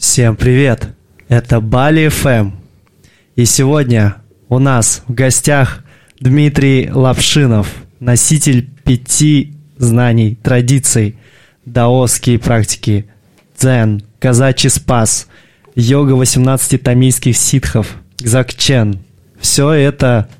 Всем привет! Это Бали ФМ. И сегодня у нас в гостях Дмитрий Лапшинов, носитель пяти знаний, традиций, даосские практики, дзен, казачий спас, йога 18 тамильских ситхов, гзакчен. Все это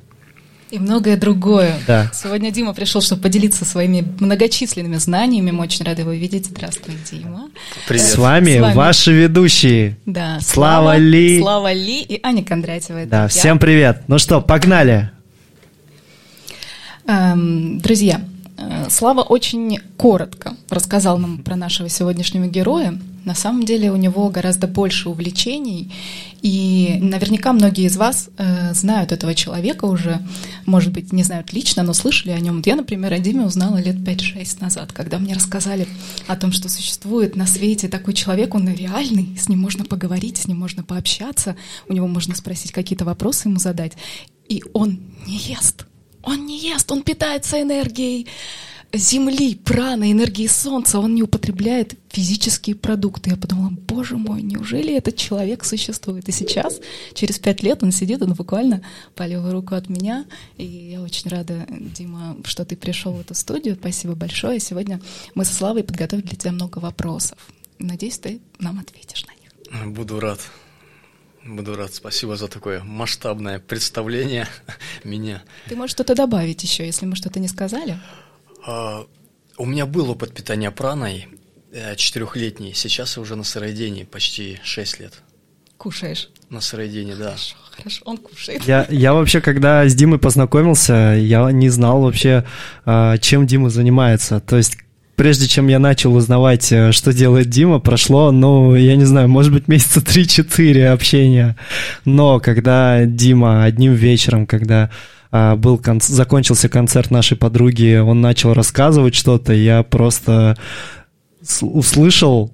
и многое другое. Да. Сегодня Дима пришел, чтобы поделиться своими многочисленными знаниями. Мы очень рады его видеть. Здравствуй, Дима. Привет. С вами, С вами ваши ведущие. Да. Слава, Слава Ли. Слава Ли и Аня Кондратьева. Да, всем привет. Ну что, погнали. Эм, друзья, э, Слава очень коротко рассказал нам про нашего сегодняшнего героя. На самом деле у него гораздо больше увлечений, и наверняка многие из вас э, знают этого человека уже, может быть, не знают лично, но слышали о нем. Я, например, о Диме узнала лет 5-6 назад, когда мне рассказали о том, что существует на свете такой человек, он реальный, с ним можно поговорить, с ним можно пообщаться, у него можно спросить какие-то вопросы ему задать, и он не ест. Он не ест, он питается энергией земли, праны, энергии солнца, он не употребляет физические продукты. Я подумала, боже мой, неужели этот человек существует? И сейчас, через пять лет, он сидит, он буквально по левую руку от меня. И я очень рада, Дима, что ты пришел в эту студию. Спасибо большое. Сегодня мы со Славой подготовили для тебя много вопросов. Надеюсь, ты нам ответишь на них. Буду рад. Буду рад. Спасибо за такое масштабное представление меня. Ты можешь что-то добавить еще, если мы что-то не сказали? А, у меня был опыт питания праной э, четырехлетний. Сейчас я уже на сыроедении почти шесть лет. Кушаешь? На сыроедении, да. Хорошо, хорошо, он кушает. Я, я вообще, когда с Димой познакомился, я не знал вообще, а, чем Дима занимается. То есть прежде чем я начал узнавать, э, что делает Дима, прошло, ну, я не знаю, может быть, месяца 3-4 общения. Но когда Дима одним вечером, когда а, был кон- закончился концерт нашей подруги, он начал рассказывать что-то, я просто услышал,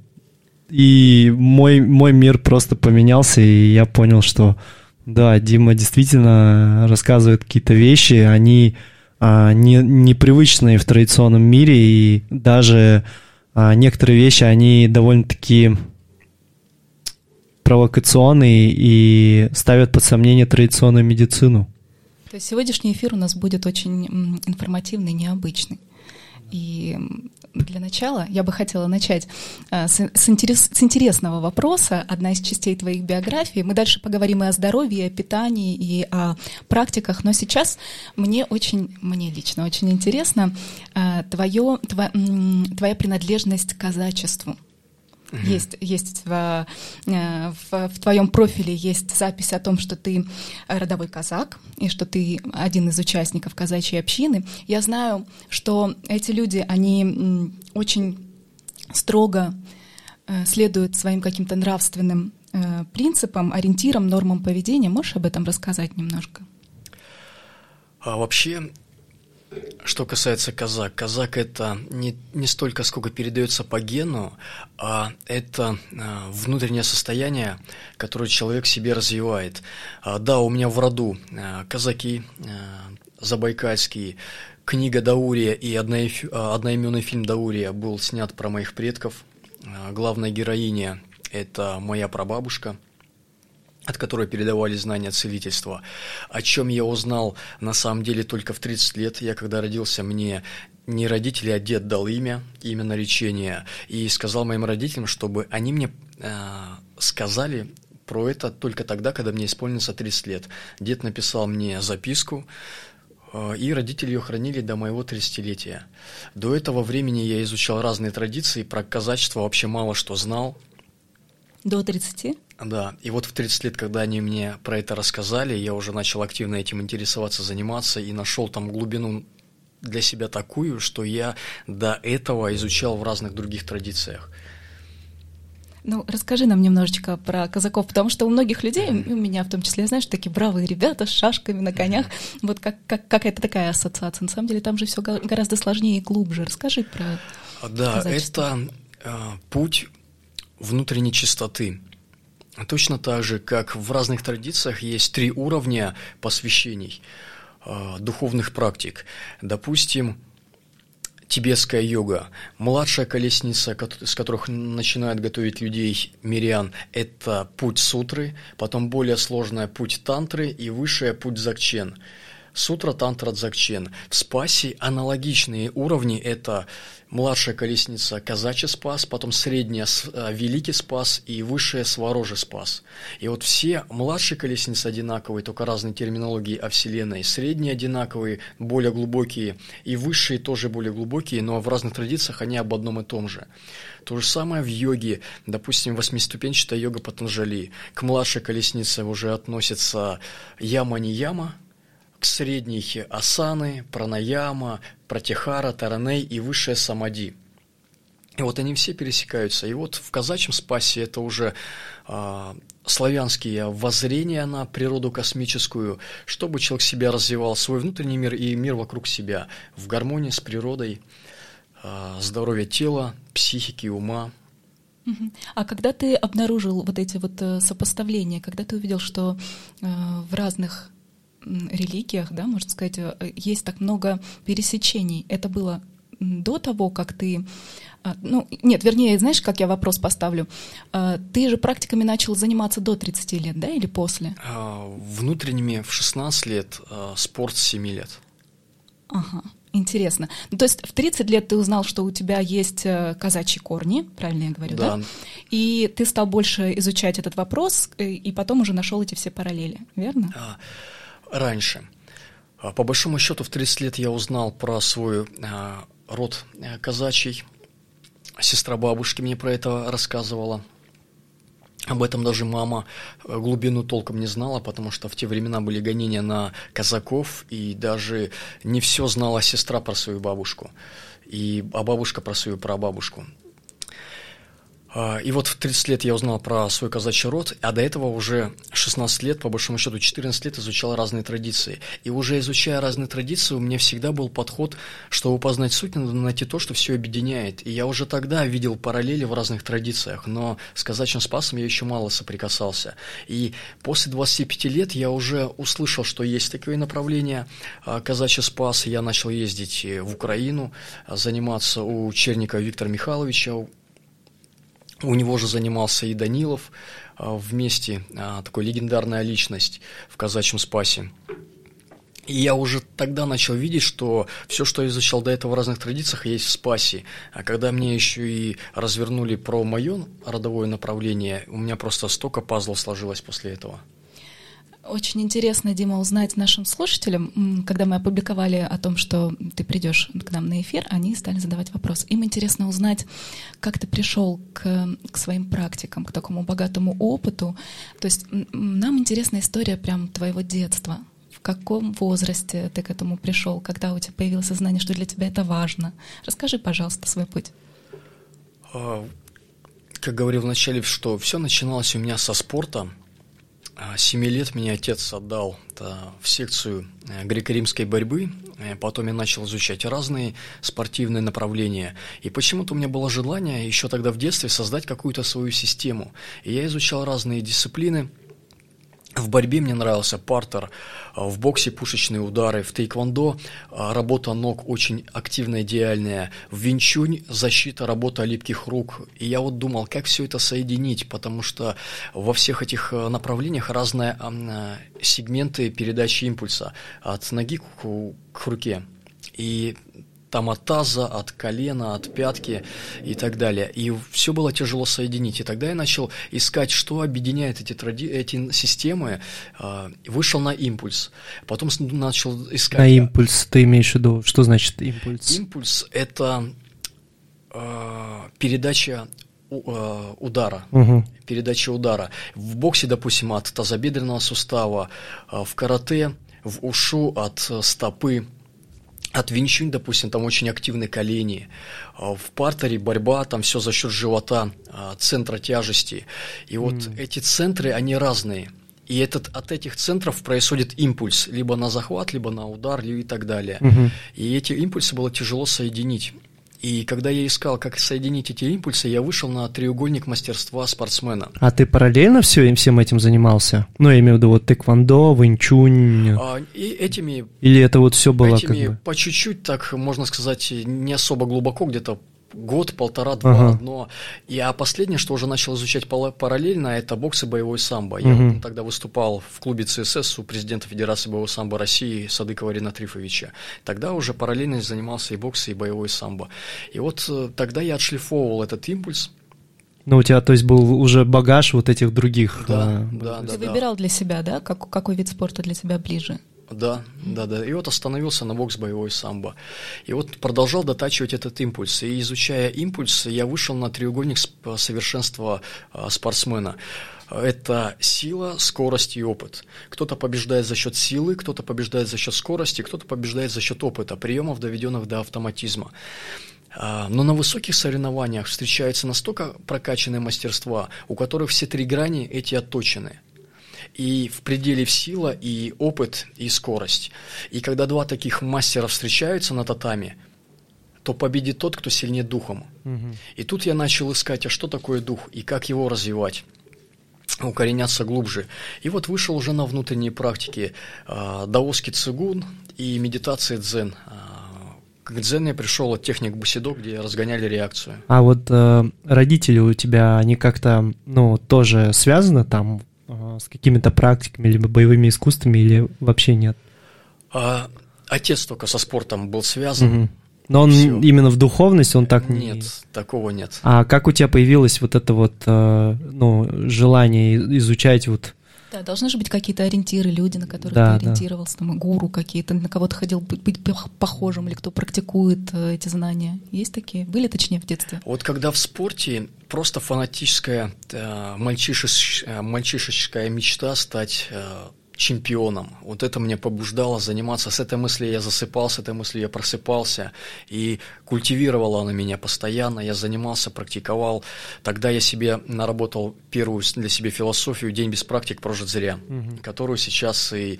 и мой, мой мир просто поменялся, и я понял, что да, Дима действительно рассказывает какие-то вещи, они не, непривычные в традиционном мире, и даже а, некоторые вещи, они довольно-таки провокационные и ставят под сомнение традиционную медицину. То есть сегодняшний эфир у нас будет очень информативный, необычный. И для начала я бы хотела начать э, с, с, интерес, с интересного вопроса, одна из частей твоих биографий. Мы дальше поговорим и о здоровье, и о питании, и о практиках, но сейчас мне очень, мне лично очень интересно э, твое, тво, твоя принадлежность к казачеству. Угу. Есть, есть в, э, в, в твоем профиле есть запись о том, что ты родовой казак и что ты один из участников казачьей общины. Я знаю, что эти люди, они очень строго э, следуют своим каким-то нравственным э, принципам, ориентирам, нормам поведения. Можешь об этом рассказать немножко? А вообще что касается казак, казак это не, не столько, сколько передается по гену, а это а, внутреннее состояние, которое человек себе развивает. А, да, у меня в роду а, казаки, а, забайкальские, книга Даурия и однои, одноименный фильм Даурия был снят про моих предков. Главная героиня – это моя прабабушка – от которой передавали знания целительства, о чем я узнал на самом деле только в 30 лет. Я когда родился, мне не родители, а дед дал имя, имя наречения, и сказал моим родителям, чтобы они мне э, сказали про это только тогда, когда мне исполнится 30 лет. Дед написал мне записку, э, и родители ее хранили до моего 30-летия. До этого времени я изучал разные традиции, про казачество вообще мало что знал. До 30? Да, и вот в 30 лет, когда они мне про это рассказали, я уже начал активно этим интересоваться, заниматься и нашел там глубину для себя такую, что я до этого изучал в разных других традициях. Ну, расскажи нам немножечко про казаков, потому что у многих людей, у меня в том числе, знаешь, такие бравые ребята с шашками на конях. Вот как, как, какая-то такая ассоциация. На самом деле там же все гораздо сложнее и глубже. Расскажи про Да, это э, путь внутренней чистоты. Точно так же, как в разных традициях есть три уровня посвящений, э, духовных практик. Допустим, тибетская йога. Младшая колесница, с которых начинают готовить людей мирян, это путь сутры, потом более сложная путь тантры и высшая путь дзакчен. Сутра Тантра Дзакчен. В Спасе аналогичные уровни – это младшая колесница Казачий Спас, потом средняя э, Великий Спас и высшая Сворожий Спас. И вот все младшие колесницы одинаковые, только разные терминологии о Вселенной, средние одинаковые, более глубокие, и высшие тоже более глубокие, но в разных традициях они об одном и том же. То же самое в йоге, допустим, восьмиступенчатая йога Патанжали. К младшей колеснице уже относится яма-не-яма, к средней асаны, пранаяма, пратихара, тараней и высшая самади. И вот они все пересекаются. И вот в казачьем спасе это уже э, славянские воззрения на природу космическую, чтобы человек себя развивал, свой внутренний мир и мир вокруг себя в гармонии с природой, э, здоровье тела, психики, ума. А когда ты обнаружил вот эти вот э, сопоставления, когда ты увидел, что э, в разных религиях, да, можно сказать, э, есть так много пересечений. Это было до того, как ты... А, ну, нет, вернее, знаешь, как я вопрос поставлю? А, ты же практиками начал заниматься до 30 лет, да, или после? А, внутренними в 16 лет, спорт с 7 лет. Ага, интересно. Ну, то есть в 30 лет ты узнал, что у тебя есть э, казачьи корни, правильно я говорю, да? да? И ты стал больше изучать этот вопрос, э, и потом уже нашел эти все параллели, верно? А, раньше. А, по большому счету, в 30 лет я узнал про свой а, род э, казачий. Сестра бабушки мне про это рассказывала. Об этом даже мама э, глубину толком не знала, потому что в те времена были гонения на казаков, и даже не все знала сестра про свою бабушку, и, а бабушка про свою прабабушку. А, и вот в 30 лет я узнал про свой казачий род, а до этого уже 16 лет, по большому счету 14 лет изучал разные традиции. И уже изучая разные традиции, у меня всегда был подход, чтобы познать суть, надо найти то, что все объединяет. И я уже тогда видел параллели в разных традициях, но с казачьим спасом я еще мало соприкасался. И после 25 лет я уже услышал, что есть такое направление а, казачий спас, я начал ездить в Украину, заниматься у Черника Виктора Михайловича, у него же занимался и Данилов а, вместе, а, такой легендарная личность в казачьем спасе. И я уже тогда начал видеть, что все, что я изучал до этого в разных традициях, есть в спасе. А когда мне еще и развернули про мое родовое направление, у меня просто столько пазлов сложилось после этого. Очень интересно, Дима, узнать нашим слушателям, когда мы опубликовали о том, что ты придешь к нам на эфир, они стали задавать вопрос. Им интересно узнать, как ты пришел к, к своим практикам, к такому богатому опыту. То есть нам интересна история прям твоего детства. В каком возрасте ты к этому пришел, когда у тебя появилось сознание, что для тебя это важно? Расскажи, пожалуйста, свой путь. А, как говорил вначале, что все начиналось у меня со спорта. А, семи лет меня отец отдал в секцию э, греко-римской борьбы, э, потом я начал изучать разные спортивные направления, и почему-то у меня было желание еще тогда в детстве создать какую-то свою систему, и я изучал разные дисциплины – в борьбе мне нравился партер, а, в боксе пушечные удары, в тейквондо а, работа ног очень активная, идеальная, в винчунь защита, работа липких рук. И я вот думал, как все это соединить, потому что во всех этих а, направлениях разные сегменты передачи импульса от ноги к, к руке. И там от таза, от колена, от пятки и так далее. И все было тяжело соединить. И тогда я начал искать, что объединяет эти, тради... эти системы. А, вышел на импульс. Потом начал искать... На импульс ты имеешь в виду? Что значит импульс? Импульс – это э, передача удара, угу. передача удара. В боксе, допустим, от тазобедренного сустава, в карате, в ушу от стопы, от винчунь, допустим, там очень активны колени, а в партере борьба, там все за счет живота, а, центра тяжести. И вот mm. эти центры, они разные. И этот, от этих центров происходит импульс, либо на захват, либо на удар, и так далее. Mm-hmm. И эти импульсы было тяжело соединить. И когда я искал, как соединить эти импульсы, я вышел на треугольник мастерства спортсмена. А ты параллельно все, всем этим занимался? Ну, я имею в виду вот тэквондо, вэньчунь. А, и этими... Или это вот все было этими как бы... по чуть-чуть, так можно сказать, не особо глубоко, где-то год, полтора, два, Ага. одно. И а последнее, что уже начал изучать параллельно, это бокс и боевой самбо. Я тогда выступал в клубе ЦСС у президента Федерации боевого самбо России Садыкова Рина Трифовича. Тогда уже параллельно занимался и боксом, и боевой самбо. И вот э, тогда я отшлифовывал этот импульс. Ну, у тебя, то есть, был уже багаж вот этих других. Да, э, да, Ты да, да. выбирал для себя, да, как, какой вид спорта для тебя ближе? Да, да, да. И вот остановился на бокс боевой самбо. И вот продолжал дотачивать этот импульс. И изучая импульс, я вышел на треугольник совершенства спортсмена. Это сила, скорость и опыт. Кто-то побеждает за счет силы, кто-то побеждает за счет скорости, кто-то побеждает за счет опыта, приемов, доведенных до автоматизма. А, Но на высоких соревнованиях встречаются настолько прокачанные мастерства, у которых все три грани эти отточены и в пределе в сила, и опыт, и скорость. И когда два таких мастера встречаются на татами, то победит тот, кто сильнее духом. мгм. И тут я начал искать, а что такое дух, и как его развивать укореняться глубже. И вот вышел уже на внутренние практики э, даосский цигун и медитация дзен. А, К дзену я пришел от техник бусидо, где разгоняли реакцию. А вот э, родители у тебя, они как-то, ну, тоже связаны там э, с какими-то практиками, либо боевыми искусствами, или вообще нет? А, отец только со спортом был связан. Мгм. Но он Всё. именно в духовность, он так не... Нет, такого нет. А как у тебя появилось вот это вот, э, ну, желание изучать вот... Да, должны же быть какие-то ориентиры, люди, на которых Да, ты да. ориентировался, там, гуру какие-то, на кого ты хотел быть, быть пох- похожим, или кто практикует э, эти знания. Есть такие? Были, точнее, в детстве? Вот когда в спорте просто фанатическая э, мальчишеш- э, мальчишеческая мечта стать э, чемпионом. Вот это меня побуждало заниматься. С этой мыслью я засыпал, с этой мыслью я просыпался. И культивировала она меня постоянно. Я занимался, практиковал. Тогда я себе наработал первую для себя философию «День без практик прожит зря», которую сейчас и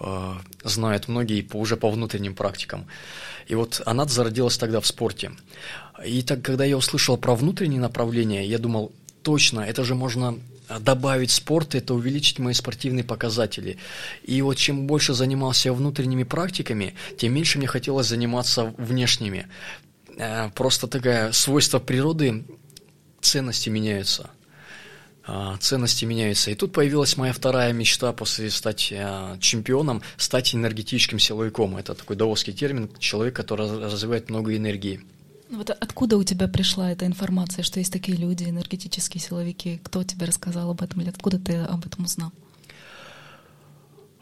э, знают многие по, уже по внутренним практикам. И вот она зародилась тогда в спорте. И так, когда я услышал про внутренние направления, я думал, точно, это же можно добавить спорт, это увеличить мои спортивные показатели. И вот чем больше занимался внутренними практиками, тем меньше мне хотелось заниматься внешними. Э, Просто такое свойство природы, ценности меняются а, ценности меняются. И тут появилась моя вторая мечта после стать а, чемпионом, стать энергетическим силовиком. Это такой даосский термин, человек, который раз- развивает много энергии. Вот откуда у тебя пришла эта информация, что есть такие люди, энергетические силовики? Кто тебе рассказал об этом или откуда ты об этом узнал?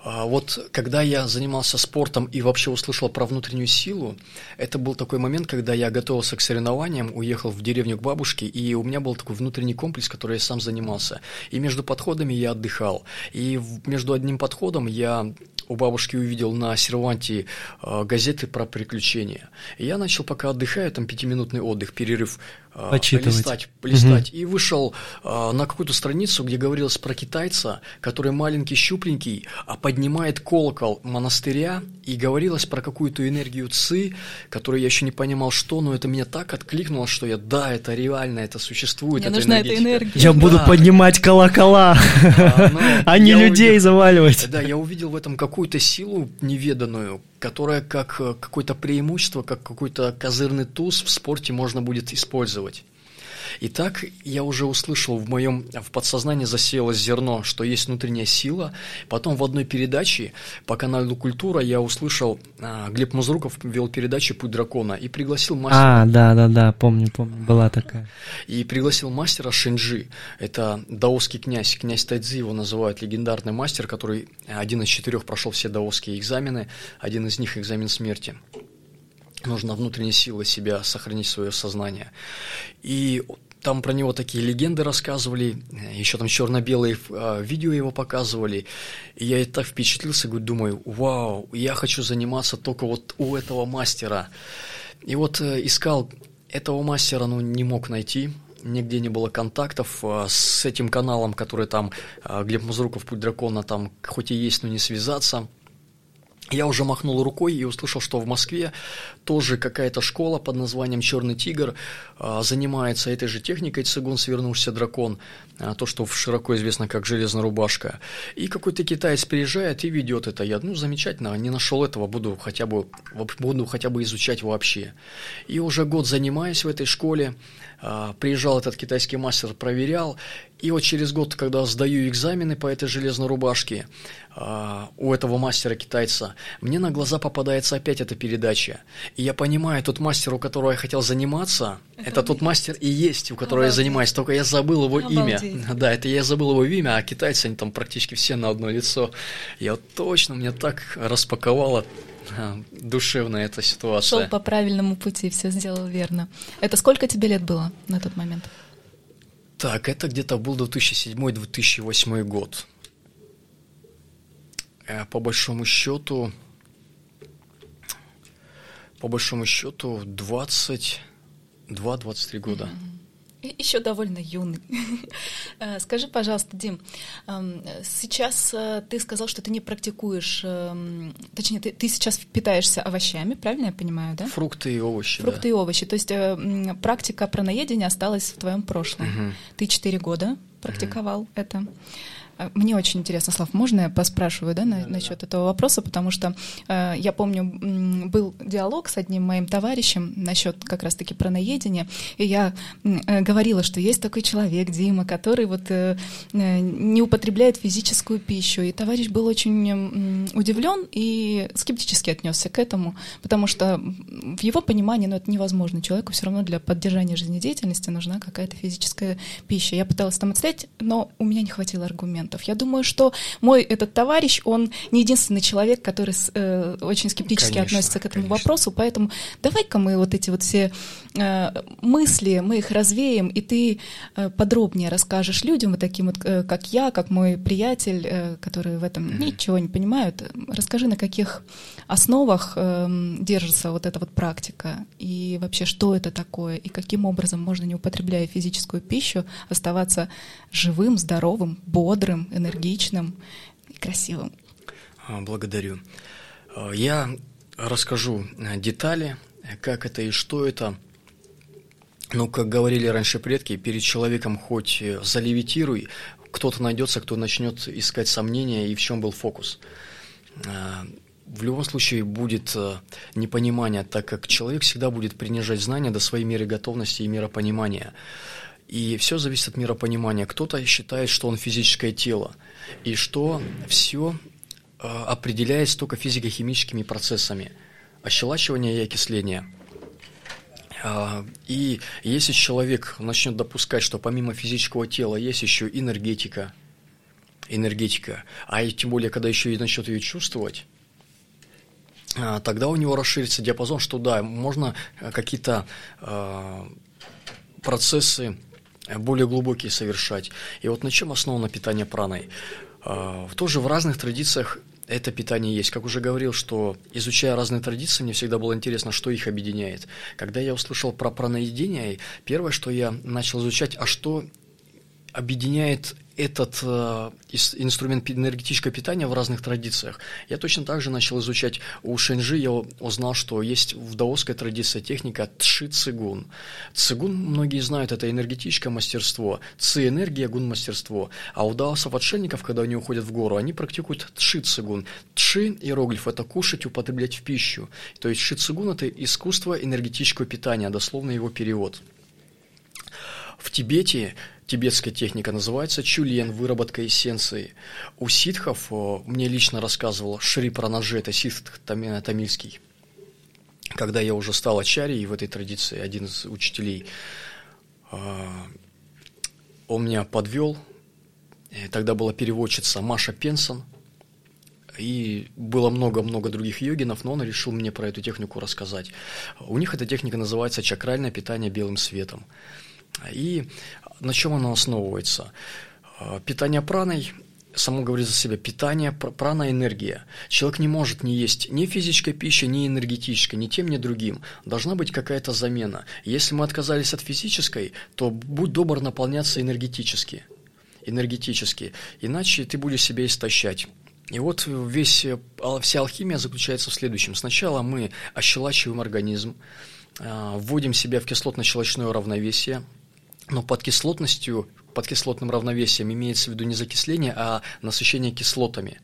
А Вот когда я занимался спортом и вообще услышал про внутреннюю силу, это был такой момент, когда я готовился к соревнованиям, уехал в деревню к бабушке, и у меня был такой внутренний комплекс, который я сам занимался. И между подходами я отдыхал. И между одним подходом я у бабушки увидел на серванте э, газеты про приключения. И я начал, пока отдыхаю, там пятиминутный отдых, перерыв, Почитывать. листать, листать. И вышел э, на какую-то страницу, где говорилось про китайца, который маленький, щупленький, а поднимает колокол монастыря, и говорилось про какую-то энергию ци, которую я еще не понимал, что, но это меня так откликнуло, что я, да, это реально, это существует, Мне это нужна эта энергетика». энергия. Я буду Да. поднимать колокола, А, ну, а не людей увидел- заваливать. Да, я увидел в этом какую-то силу неведанную, которая как э, какое-то преимущество, как какой-то козырный туз в спорте можно будет использовать. И так я уже услышал в моем в подсознании засеялось зерно, что есть внутренняя сила. Потом в одной передаче по каналу Культура я услышал, а, Глеб Мазруков вел передачу Путь дракона и пригласил мастера А, да, да, да, помню, помню, была такая. и пригласил мастера Шинджи. Это даосский князь, князь Тайцзи его называют легендарный мастер, который один из четырех прошел все даосские экзамены, один из них экзамен смерти. Нужно внутренней силой себя сохранить свое сознание. И там про него такие легенды рассказывали, еще там черно-белые э, видео его показывали. И я и так впечатлился, говорю, думаю, вау, я хочу заниматься только вот у этого мастера. И вот э, искал этого мастера, ну, не мог найти, нигде не было контактов э, с этим каналом, который там, э, Глеб Мазруков, Путь Дракона, там хоть и есть, но не связаться. Я уже махнул рукой и услышал, что в Москве тоже какая-то школа под названием «Черный тигр» а, занимается этой же техникой «Цигун, свернувшийся дракон», а, то, что широко известно как «Железная рубашка». И какой-то китаец приезжает и ведет это. Я, ну, замечательно, не нашел этого, буду хотя бы, буду хотя бы изучать вообще. И уже год занимаюсь в этой школе, а, приезжал этот китайский мастер, проверял, и вот через год, когда сдаю экзамены по этой железной рубашке э, у этого мастера-китайца, мне на глаза попадается опять эта передача. И я понимаю, тот мастер, у которого я хотел заниматься, это, это тот мастер и есть, у которого Обалдеть. я занимаюсь, только я забыл его Обалдеть. имя. Да, это я забыл его имя, а китайцы, они там практически все на одно лицо. Я вот точно, меня так распаковало душевная эта ситуация. Шел по правильному пути, все сделал верно. Это сколько тебе лет было на тот момент? Так, это где-то был 2007-2008 год. Э, по большому счету, по большому счету, 22-23 года. Mm-hmm еще довольно юный. Э, скажи, пожалуйста, Дим, эм, сейчас э, ты сказал, что ты не практикуешь, эм, точнее, ты, ты сейчас питаешься овощами, правильно я понимаю, да? Фрукты и овощи. Фрукты да. и овощи. То есть э, практика праноедения осталась в твоем прошлом. Угу. Ты четыре года практиковал угу. это. Мне очень интересно, Слав, можно я поспрашиваю да, на, да, насчет да. этого вопроса, потому что э, я помню, был диалог с одним моим товарищем насчет как раз-таки праноедения, и я э, говорила, что есть такой человек, Дима, который вот э, э, не употребляет физическую пищу, и товарищ был очень э, удивлен и скептически отнесся к этому, потому что в его понимании, ну, это невозможно, человеку все равно для поддержания жизнедеятельности нужна какая-то физическая пища. Я пыталась там отстоять, но у меня не хватило аргументов моментов. Я думаю, что мой этот товарищ, он не единственный человек, который э, очень скептически конечно, относится к этому конечно. вопросу, поэтому давай-ка мы вот эти вот все э, мысли, мы их развеем, и ты э, подробнее расскажешь людям, вот таким вот, э, как я, как мой приятель, э, которые в этом mm-hmm. ничего не понимают. Расскажи, на каких основах э, держится вот эта вот практика, и вообще, что это такое, и каким образом можно, не употребляя физическую пищу, оставаться живым, здоровым, бодрым, бодрым, энергичным и красивым. А, благодарю. А, я расскажу э, детали, как это и что это. Ну, как говорили раньше предки, перед человеком хоть э, залевитируй, кто-то найдется, кто начнет искать сомнения и в чем был фокус. А, в любом случае будет э, непонимание, так как человек всегда будет принижать знания до своей меры готовности и миропонимания. И все зависит от миропонимания. Кто-то считает, что он физическое тело, и что все э, определяется только физико-химическими процессами ощелачивания и окисления. Э, и если человек начнет допускать, что помимо физического тела есть еще энергетика, энергетика, а и тем более, когда еще и начнет ее чувствовать, э, тогда у него расширится диапазон, что да, можно какие-то процессы более глубокие совершать. И вот на чем основано питание праной? А, тоже в разных традициях это питание есть. Как уже говорил, что изучая разные традиции, мне всегда было интересно, что их объединяет. Когда я услышал про праноедение, первое, что я начал изучать, а что объединяет этот э, инструмент энергетического питания в разных традициях. Я точно так же начал изучать у Шенжи, я узнал, что есть в даосской традиции техника тши цигун. Цигун, многие знают, это энергетическое мастерство, ци – энергия, гун – мастерство. А у даосов-отшельников, когда они уходят в гору, они практикуют тши цигун. Тши – иероглиф – это кушать, употреблять в пищу. То есть ши цигун – это искусство энергетического питания, дословно его перевод. В Тибете тибетская техника называется чулен, выработка эссенции. У ситхов, мне лично рассказывал Шри Пранажи, это ситх тамильский, когда я уже стал ачарьей в этой традиции, один из учителей, а, он меня подвел, тогда была переводчица Маша Пенсон, и было много-много других йогинов, но он решил мне про эту технику рассказать. У них эта техника называется чакральное питание белым светом. И на чем оно основывается? А, питание праной само говорит за себя, питание, прана – энергия. Человек не может не есть ни физической пищи, ни энергетической, ни тем, ни другим. Должна быть какая-то замена. Если мы отказались от физической, то будь добр наполняться энергетически. Энергетически. Иначе ты будешь себя истощать. И вот весь, вся алхимия заключается в следующем. Сначала мы ощелачиваем организм, вводим себя в кислотно-щелочное равновесие, но под кислотностью, под кислотным равновесием имеется в виду не закисление, а насыщение кислотами.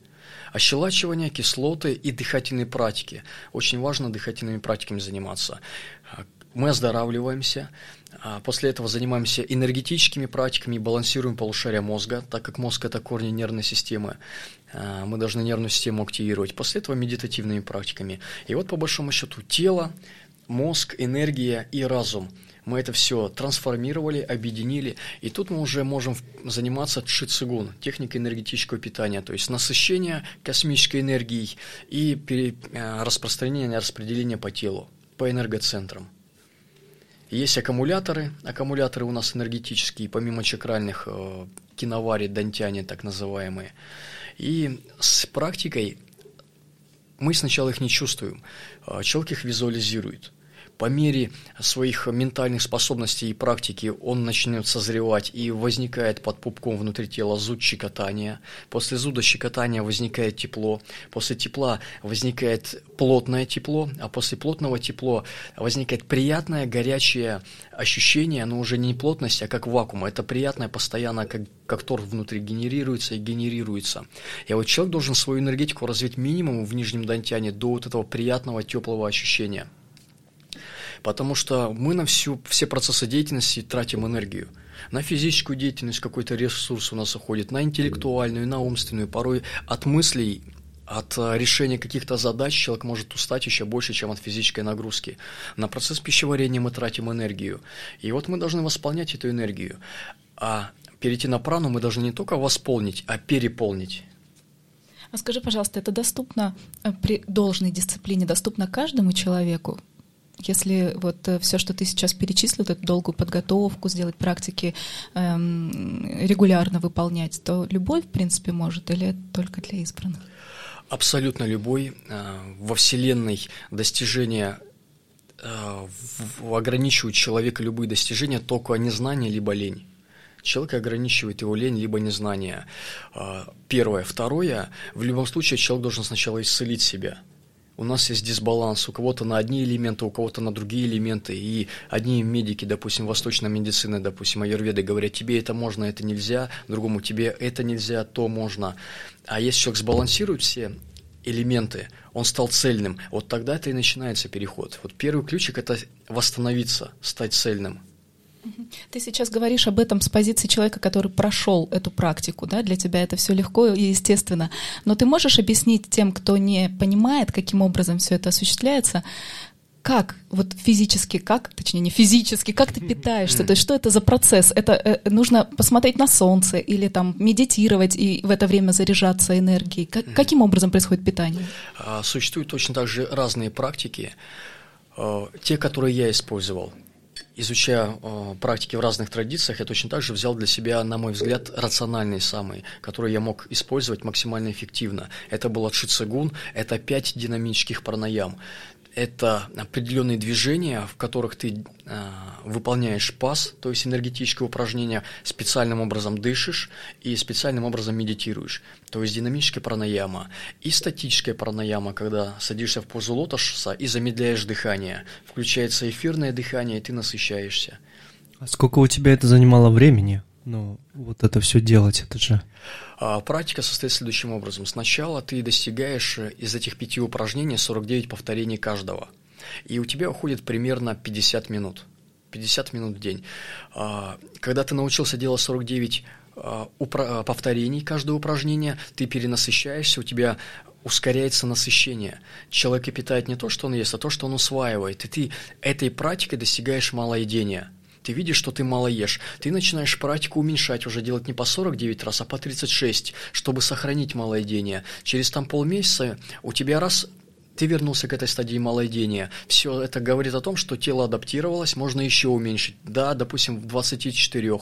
Ощелачивание, кислоты и дыхательные практики. Очень важно дыхательными практиками заниматься. Мы оздоравливаемся, а после этого занимаемся энергетическими практиками, балансируем полушария мозга, так как мозг – это корни нервной системы. А, мы должны нервную систему активировать. После этого медитативными практиками. И вот по большому счету тело, мозг, энергия и разум – мы это все трансформировали, объединили, и тут мы уже можем заниматься чицигун, техникой энергетического питания, то есть насыщение космической энергией и э, распространение, распределение по телу, по энергоцентрам. Есть аккумуляторы, аккумуляторы у нас энергетические, помимо чакральных, э, киновари, дантяне так называемые. И с практикой мы сначала их не чувствуем, э, человек их визуализирует – по мере своих ментальных способностей и практики он начнет созревать и возникает под пупком внутри тела зуд щекотания. После зуда щекотания возникает тепло. После тепла возникает плотное тепло, а после плотного тепла возникает приятное горячее ощущение, но уже не плотность, а как вакуум. Это приятное постоянно, как, как торг внутри генерируется и генерируется. И вот человек должен свою энергетику развить минимум в нижнем дантяне до вот этого приятного теплого ощущения – потому что мы на всю, все процессы деятельности тратим энергию. На физическую деятельность какой-то ресурс у нас уходит, на интеллектуальную, на умственную. Порой от мыслей от э, решения каких-то задач человек может устать еще больше, чем от физической нагрузки. На процесс пищеварения мы тратим энергию. И вот мы должны восполнять эту энергию. А перейти на прану мы должны не только восполнить, а переполнить. А скажи, пожалуйста, это доступно э, при должной дисциплине, доступно каждому человеку? Если вот э, все, что ты сейчас перечислил, эту долгую подготовку, сделать практики эм, регулярно выполнять, то любой, в принципе, может, или это только для избранных? Абсолютно любой. Э, во Вселенной достижения э, ограничивают человека любые достижения только незнание либо лень. Человека ограничивает его лень либо незнание. Первое. Второе. В любом случае человек должен сначала исцелить себя – у нас есть дисбаланс, у кого-то на одни элементы, у кого-то на другие элементы, и одни медики, допустим, восточной медицины, допустим, аюрведы говорят, тебе это можно, это нельзя, другому тебе это нельзя, то можно. А если человек сбалансирует все элементы, он стал цельным, вот тогда это и начинается переход. Вот первый ключик – это восстановиться, стать цельным – ты сейчас говоришь об этом с позиции человека, который прошел эту практику, да, для тебя это все легко и естественно. Но ты можешь объяснить тем, кто не понимает, каким образом все это осуществляется, как вот физически, как, точнее не физически, как ты питаешься, то есть что это за процесс? Это э, нужно посмотреть на солнце или там медитировать и в это время заряжаться энергией. Как, каким образом происходит питание? А, существуют точно так же разные практики. Э, те, которые я использовал, изучая э, практики в разных традициях, я точно так же взял для себя, на мой взгляд, рациональный самый, который я мог использовать максимально эффективно. Это был Атшицегун, это пять динамических пранаям это определенные движения, в которых ты э, выполняешь пас, то есть энергетическое упражнение, специальным образом дышишь и специальным образом медитируешь. То есть динамическая пранаяма и статическая пранаяма, когда садишься в позу лотоса и замедляешь дыхание. Включается эфирное дыхание, и ты насыщаешься. А сколько у тебя это занимало времени? Ну, вот это все делать, это же... А, практика состоит следующим образом. Сначала ты достигаешь э, из этих пяти упражнений 49 повторений каждого. И у тебя уходит примерно 50 минут. 50 минут в день. А, когда ты научился делать 49 а, повторений каждого упражнения, ты перенасыщаешься, у тебя ускоряется насыщение. Человек питает не то, что он ест, а то, что он усваивает. И ты этой практикой достигаешь малоедения – ты видишь, что ты мало ешь, ты начинаешь практику уменьшать, уже делать не по 49 раз, а по 36, чтобы сохранить малоедение. Через там полмесяца у тебя раз ты вернулся к этой стадии малоедения. Все это говорит о том, что тело адаптировалось, можно еще уменьшить. Да, допустим, в 24.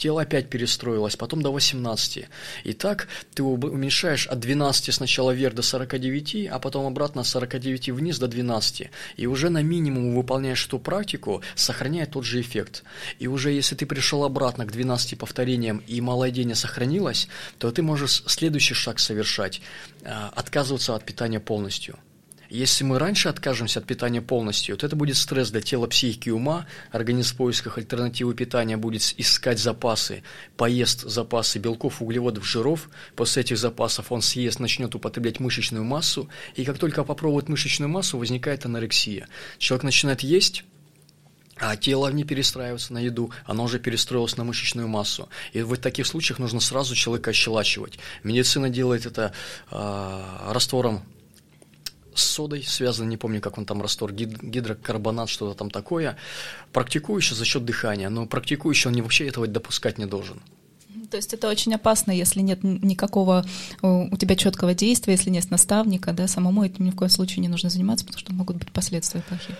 Тело опять перестроилось, потом до 18. И так ты уменьшаешь от 12 сначала вверх до 49, а потом обратно с 49 вниз до 12. И уже на минимум выполняешь эту практику, сохраняя тот же эффект. И уже если ты пришел обратно к 12 повторениям и малоедение сохранилось, то ты можешь следующий шаг совершать а, – отказываться от питания полностью – если мы раньше откажемся от питания полностью, то это будет стресс для тела, психики и ума. Организм в поисках альтернативы питания будет искать запасы, поест запасы белков, углеводов, жиров. После этих запасов он съест, начнет употреблять мышечную массу. И как только попробует мышечную массу, возникает анорексия. Человек начинает есть, а тело не перестраивается на еду, оно уже перестроилось на мышечную массу. И в таких случаях нужно сразу человека ощелачивать. Медицина делает это э, раствором с содой связан, не помню, как он там раствор, гидрокарбонат, что-то там такое, практикующий за счет дыхания, но практикующий он не вообще этого допускать не должен. То есть это очень опасно, если нет никакого у тебя четкого действия, если нет наставника, да, самому этим ни в коем случае не нужно заниматься, потому что могут быть последствия плохие.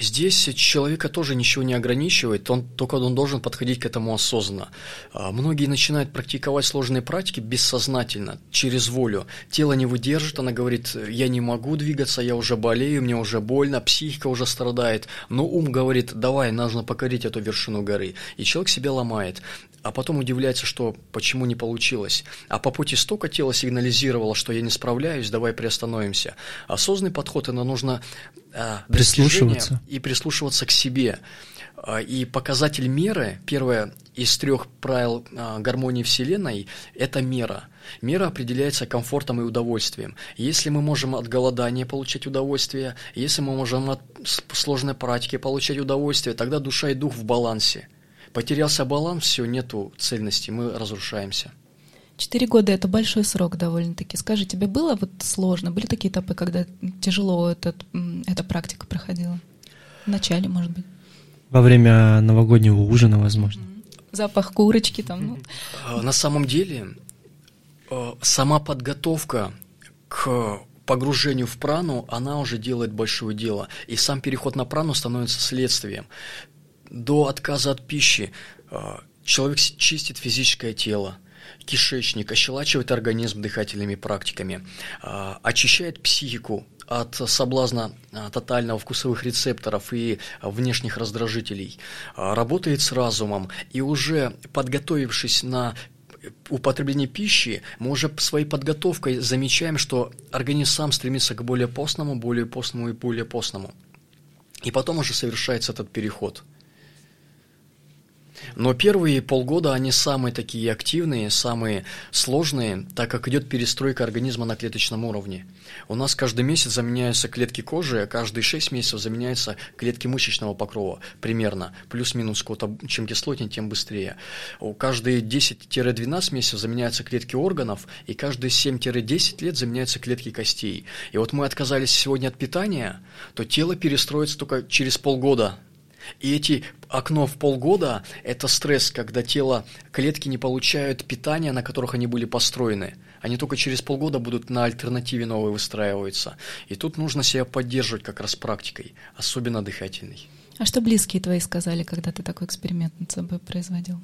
Здесь человека тоже ничего не ограничивает, он, только он должен подходить к этому осознанно. А, многие начинают практиковать сложные практики бессознательно, через волю. Тело не выдержит, она говорит, я не могу двигаться, я уже болею, мне уже больно, психика уже страдает. Но ум говорит, давай, нужно покорить эту вершину горы. И человек себя ломает а потом удивляется, что почему не получилось. А по пути столько тело сигнализировало, что я не справляюсь, давай приостановимся. Осознанный подход, это нужно прислушиваться и прислушиваться к себе. А, и показатель меры, первое из трех правил а, гармонии Вселенной, это мера. Мера определяется комфортом и удовольствием. Если мы можем от голодания получать удовольствие, если мы можем от сложной практики получать удовольствие, тогда душа и дух в балансе – Потерялся баланс, все, нету цельности, мы разрушаемся. Четыре года — это большой срок довольно-таки. Скажи, тебе было вот сложно? Были такие этапы, когда тяжело этот, эта практика проходила? В начале, может быть? Во время новогоднего ужина, возможно. Запах курочки там. Ну. А, на самом деле, а, сама подготовка к погружению в прану, она уже делает большое дело. И сам переход на прану становится следствием до отказа от пищи а, человек чистит физическое тело, кишечник, ощелачивает организм дыхательными практиками, а, очищает психику от соблазна а, тотального вкусовых рецепторов и внешних раздражителей, работает с разумом и уже подготовившись на употребление пищи, мы уже своей подготовкой замечаем, что организм сам стремится к более постному, более постному и более постному. И потом уже совершается этот переход – но первые полгода они самые такие активные, самые сложные, так как идет перестройка организма на клеточном уровне. У нас каждый месяц заменяются клетки кожи, а каждые 6 месяцев заменяются клетки мышечного покрова, примерно, плюс-минус чем кислотнее, тем быстрее. Каждые 10-12 месяцев заменяются клетки органов, и каждые 7-10 лет заменяются клетки костей. И вот мы отказались сегодня от питания, то тело перестроится только через полгода и эти окно в полгода – это стресс, когда тело, клетки не получают питания, на которых они были построены. Они только через полгода будут на альтернативе новой выстраиваться. И тут нужно себя поддерживать как раз практикой, особенно дыхательной. А что близкие твои сказали, когда ты такой эксперимент над собой производил?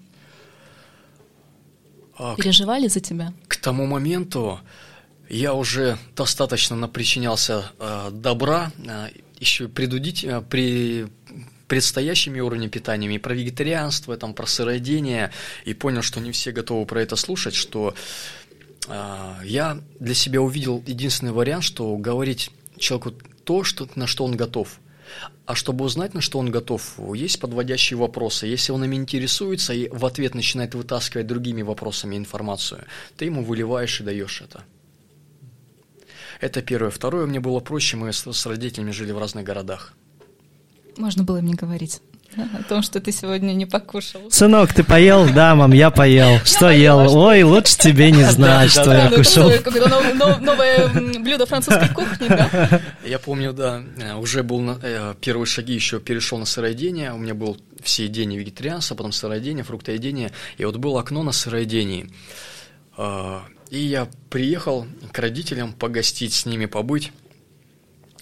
А, Переживали к, за тебя? К тому моменту я уже достаточно напричинялся э, добра, э, еще предудить, э, при, предстоящими уровнями питания, и про вегетарианство, там, про сыроедение, и понял, что не все готовы про это слушать, что э, я для себя увидел единственный вариант, что говорить человеку то, что, на что он готов. А чтобы узнать, на что он готов, есть подводящие вопросы. Если он ими интересуется и в ответ начинает вытаскивать другими вопросами информацию, ты ему выливаешь и даешь это. Это первое. Второе, мне было проще, мы с, с родителями жили в разных городах. Можно было мне говорить о том, что ты сегодня не покушал. Сынок, ты поел? Да, мам, я поел. Что ел? Ой, лучше тебе не знать, что я кушал. Новое блюдо французской кухни, да? Я помню, да, э, уже был э, первые шаги, еще перешел на сыроедение. У меня был все едение вегетарианство, потом сыроедение, фруктоедение. И вот было окно на сыроедении. А, и я приехал к родителям погостить с ними, побыть.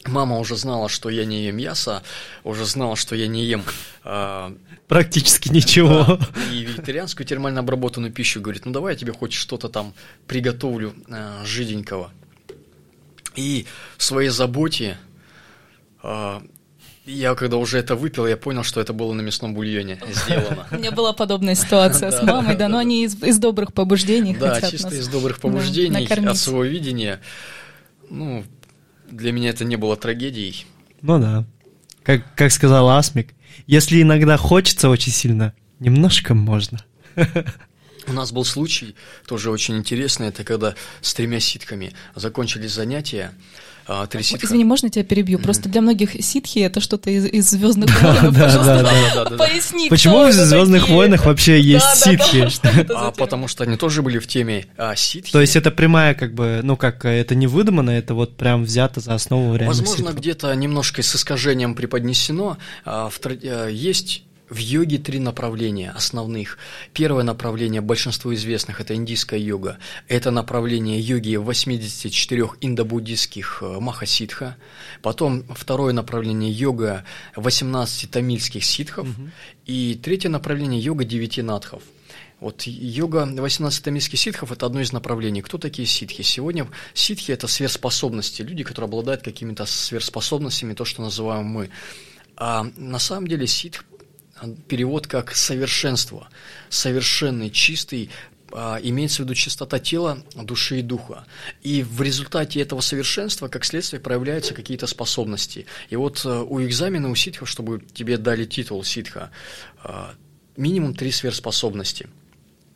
Мама уже знала, что я не ем мясо, уже знала, что я не ем... Э, Практически ничего. Да, и вегетарианскую термально обработанную пищу. Говорит, ну давай я тебе хоть что-то там приготовлю э, жиденького. И в своей заботе э, я когда уже это выпил, я понял, что это было на мясном бульоне сделано. У меня была подобная ситуация с мамой, да, но они из добрых побуждений Да, чисто из добрых побуждений, от своего видения. Ну, для меня это не было трагедией. Ну да. Как, как сказал Асмик, если иногда хочется очень сильно, немножко можно. У нас был случай, тоже очень интересный, это когда с тремя ситками закончились занятия, а, три ситха. Извини, можно тебя перебью? Просто для многих ситхи это что-то из, из Звездных войн. Да, да, да, да. Поясни, Почему в Звездных войнах вообще есть ситхи? А потому что они тоже были в теме а, ситхи. То есть это прямая, как бы, ну как, это не выдумано, это вот прям взято за основу реально. Возможно, где-то немножко с искажением преподнесено. А, есть в йоге три направления основных. Первое направление, большинству известных, это индийская йога. Это направление йоги 84 индобуддийских э, махасидха. Потом второе направление йога 18 тамильских ситхов. Угу. И третье направление йога 9 надхов. Вот йога 18 тамильских ситхов – это одно из направлений. Кто такие ситхи? Сегодня ситхи – это сверхспособности, люди, которые обладают какими-то сверхспособностями, то, что называем мы. А на самом деле ситх перевод как совершенство, совершенный, чистый, а, имеется в виду чистота тела, души и духа. И в результате этого совершенства, как следствие, проявляются какие-то способности. И вот э, у экзамена у ситха, чтобы тебе дали титул ситха, а, минимум три сверхспособности –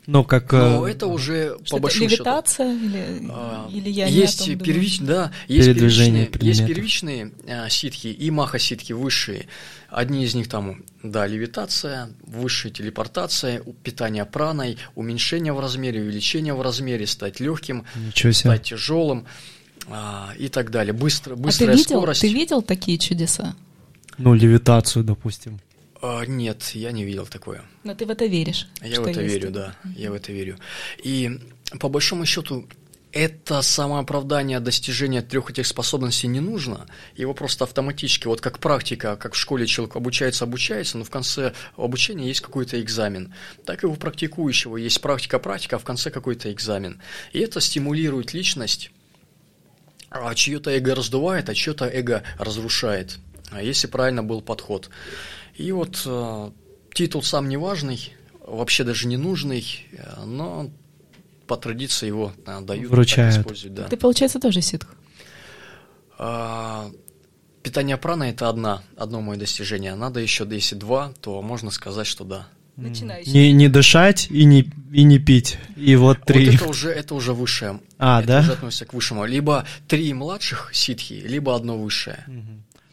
но как... Но э, это уже что по большому левитация счету... или, а, или я есть не первич, да, есть первичные, есть первичные а, ситхи и маха-ситхи высшие. Одни из них там, да, левитация, высшая телепортация, питание праной, уменьшение в размере, увеличение в размере, стать легким, стать тяжелым а, и так далее. Быстро, быстрая а ты видел, скорость. Ты видел такие чудеса? Ну, левитацию, допустим. А, нет, я не видел такое. Но ты в это веришь? Я в это есть. верю, да. Я в это верю. И по большому счету это самооправдание достижения трех этих способностей не нужно. Его просто автоматически, вот как практика, как в школе человек обучается, обучается, но в конце обучения есть какой-то экзамен. Так и у практикующего есть практика-практика, а в конце какой-то экзамен. И это стимулирует личность, а чье-то эго раздувает, а чье-то эго разрушает. А если правильно был подход. И вот э, титул сам не важный, вообще даже не нужный, э, но по традиции его э, дают, Вручают. так используют. Да. Ты, получается, тоже ситх? А, питание прана – это одна, одно мое достижение. Надо еще, если два, то можно сказать, что да. Начинающий. Не, не дышать и не, и не пить. И вот три. Вот это уже, это уже высшее. А, это да? уже относится к высшему. Либо три младших ситхи, либо одно высшее.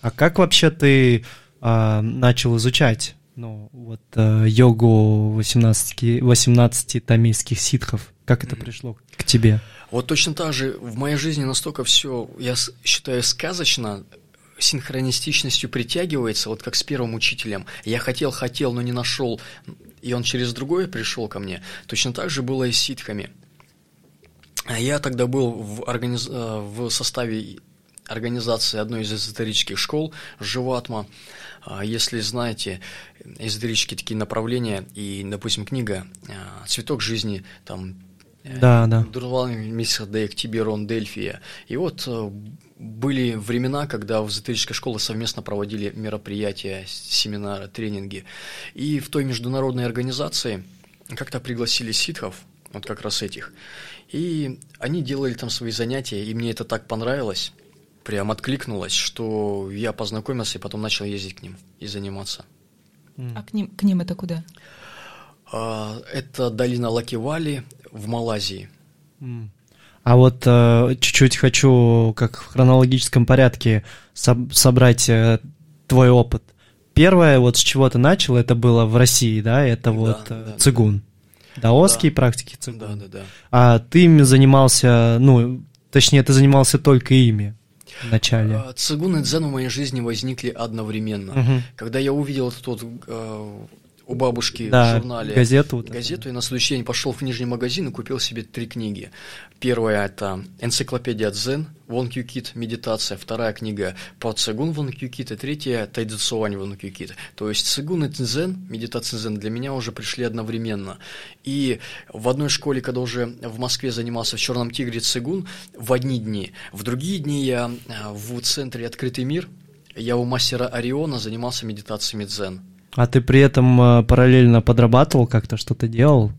А как вообще ты а, начал изучать ну, вот, а, йогу 18, 18 тамильских ситхов. Как это пришло к тебе? Вот точно так же в моей жизни настолько все, я считаю, сказочно, синхронистичностью притягивается, вот как с первым учителем. Я хотел, хотел, но не нашел, и он через другое пришел ко мне. Точно так же было и с ситхами. Я тогда был в, организ... Э, в составе организации одной из эзотерических школ Живатма. А если знаете эзотерические такие направления, и, допустим, книга а, «Цветок жизни», там э, да, да. Дурвал Мисхадек, Тиберон, Дельфия. И вот э, были времена, когда в эзотерической школе совместно проводили мероприятия, семинары, тренинги. И в той международной организации как-то пригласили ситхов, вот как раз этих. И они делали там свои занятия, и мне это так понравилось прям откликнулось, что я познакомился и потом начал ездить к ним и заниматься. А к ним, к ним это куда? А, это долина Лакивали в Малайзии. А вот э, чуть-чуть хочу, как в хронологическом порядке, соб- собрать э, твой опыт. Первое, вот с чего ты начал, это было в России, да? Это вот да, э, да, цигун. Даосские да. практики цигун. Да, да, да. А ты ими занимался, ну, точнее, ты занимался только ими в начале? А, цигун и дзен в моей жизни возникли одновременно. Угу. Когда я увидел вот, э, у бабушки да, в журнале газету, вот газету и на следующий день пошел в книжный магазин и купил себе три книги. Первая – это «Энциклопедия Дзен», Вон Кюкит, «Медитация». Вторая книга по цигун Вон Кюкит, и третья – Тайдзуань Вон Кюкит. То есть цигун и дзен, медитация дзен для меня уже пришли одновременно. И в одной школе, когда уже в Москве занимался в «Черном тигре» цигун, в одни дни. В другие дни я э, в центре «Открытый мир», я у мастера Ориона занимался медитациями дзен. А ты при этом э, параллельно подрабатывал как-то, что-то делал?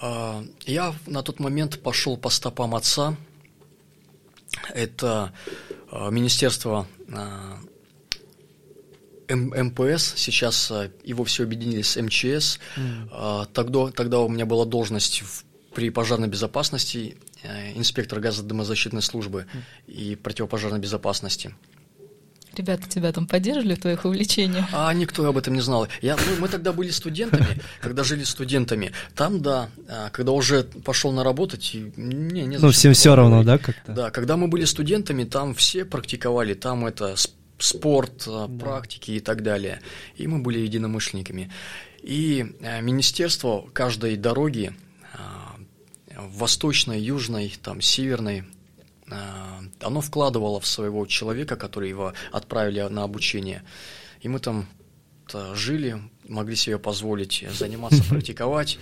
А, я на тот момент пошел по стопам отца. Это а, Министерство а, МПС, сейчас его все объединили с МЧС. Mm. Тогда, тогда у меня была должность в, при пожарной безопасности, э, инспектор газодымозащитной службы mm. и противопожарной безопасности. Ребята тебя там поддерживали в твоих увлечениях? А никто об этом не знал. Я, ну, мы тогда были студентами, когда жили студентами. Там, да, а, когда уже пошел на работать, не, не Ну, всем все равно, да, как-то? Да, когда мы были студентами, там все практиковали, там это спорт, а, да. практики и так далее. И мы были единомышленниками. И а, министерство каждой дороги, восточной, южной, там, северной, оно вкладывало в своего человека, который его отправили на обучение. И мы там жили, могли себе позволить заниматься, практиковать.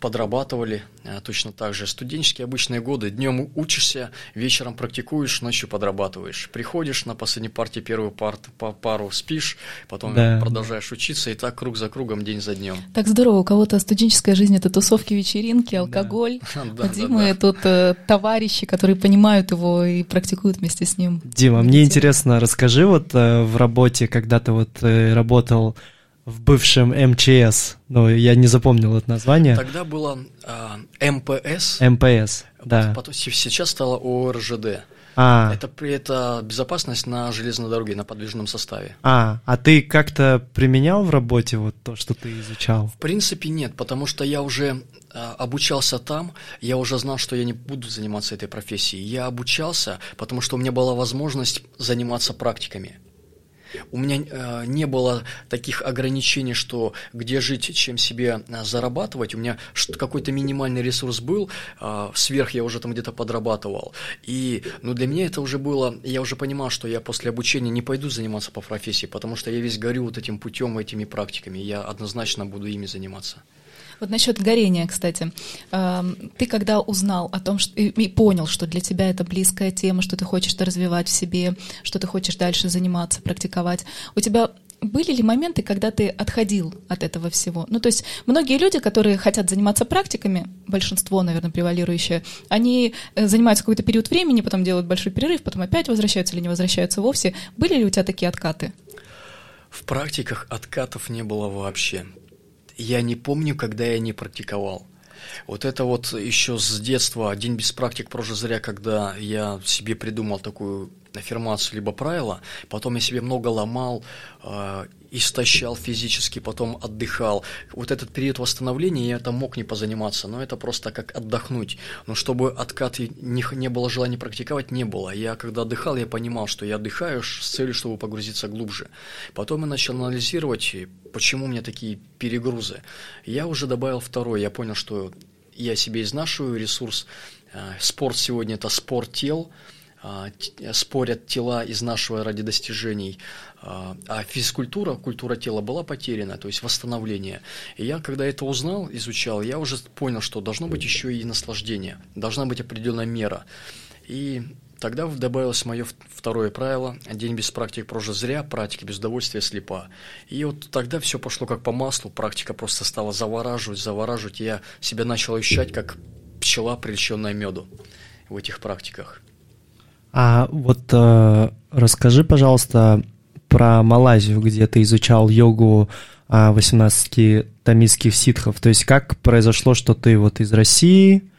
Подрабатывали э, точно так же. Студенческие обычные годы. Днем учишься, вечером практикуешь, ночью подрабатываешь. Приходишь на последней партии первую пар, пару спишь, потом да. продолжаешь учиться, и так круг за кругом, день за днем. Так здорово, у кого-то студенческая жизнь – это тусовки, вечеринки, алкоголь. Да. У Димы тут э, товарищи, которые понимают его и практикуют вместе с ним. Дима, мне интересно, расскажи вот э, в работе, когда ты вот работал в бывшем МЧС. Ну, я не запомнил это название. Тогда было э, МПС. МПС, да. Потом, сейчас стало ОРЖД. А. Это, это безопасность на железной дороге, на подвижном составе. А, а ты как-то применял в работе вот то, что ты изучал? В принципе, нет, потому что я уже а, обучался там, я уже знал, что я не буду заниматься этой профессией. Я обучался, потому что у меня была возможность заниматься практиками. У меня э, не было таких ограничений, что где жить, чем себе э, зарабатывать. У меня какой-то минимальный ресурс был, э, сверх я уже там где-то подрабатывал. И ну, для меня это уже было, я уже понимал, что я после обучения не пойду заниматься по профессии, потому что я весь горю вот этим путем, этими практиками. Я однозначно буду ими заниматься. Вот насчет горения, кстати. Ты когда узнал о том, что, и понял, что для тебя это близкая тема, что ты хочешь это развивать в себе, что ты хочешь дальше заниматься, практиковать, у тебя были ли моменты, когда ты отходил от этого всего? Ну, то есть многие люди, которые хотят заниматься практиками, большинство, наверное, превалирующее, они э, занимаются какой-то период времени, потом делают большой перерыв, потом опять возвращаются или не возвращаются вовсе. Были ли у тебя такие откаты? В практиках откатов не было вообще я не помню, когда я не практиковал. Вот это вот еще с детства, день без практик прожил зря, когда я себе придумал такую аффирмацию либо правило, потом я себе много ломал, э, истощал физически, потом отдыхал. Вот этот период восстановления я там мог не позаниматься, но это просто как отдохнуть. Но чтобы откат не, не было желания практиковать, не было. Я когда отдыхал, я понимал, что я отдыхаю с целью, чтобы погрузиться глубже. Потом я начал анализировать, почему у меня такие перегрузы. Я уже добавил второй, я понял, что я себе изнашиваю ресурс. Э, спорт сегодня – это спорт тел, спорят тела из нашего ради достижений, а, а физкультура, культура тела была потеряна, то есть восстановление. И я, когда это узнал, изучал, я уже понял, что должно быть еще и наслаждение, должна быть определенная мера. И Тогда добавилось мое второе правило – день без практики прожит зря, практика без удовольствия слепа. И вот тогда все пошло как по маслу, практика просто стала завораживать, завораживать, и я себя начал ощущать как пчела, прельщенная меду в этих практиках. А вот э, расскажи, пожалуйста, про Малайзию, где ты изучал йогу 18 э, тамильских ситхов. То есть как произошло, что ты вот из России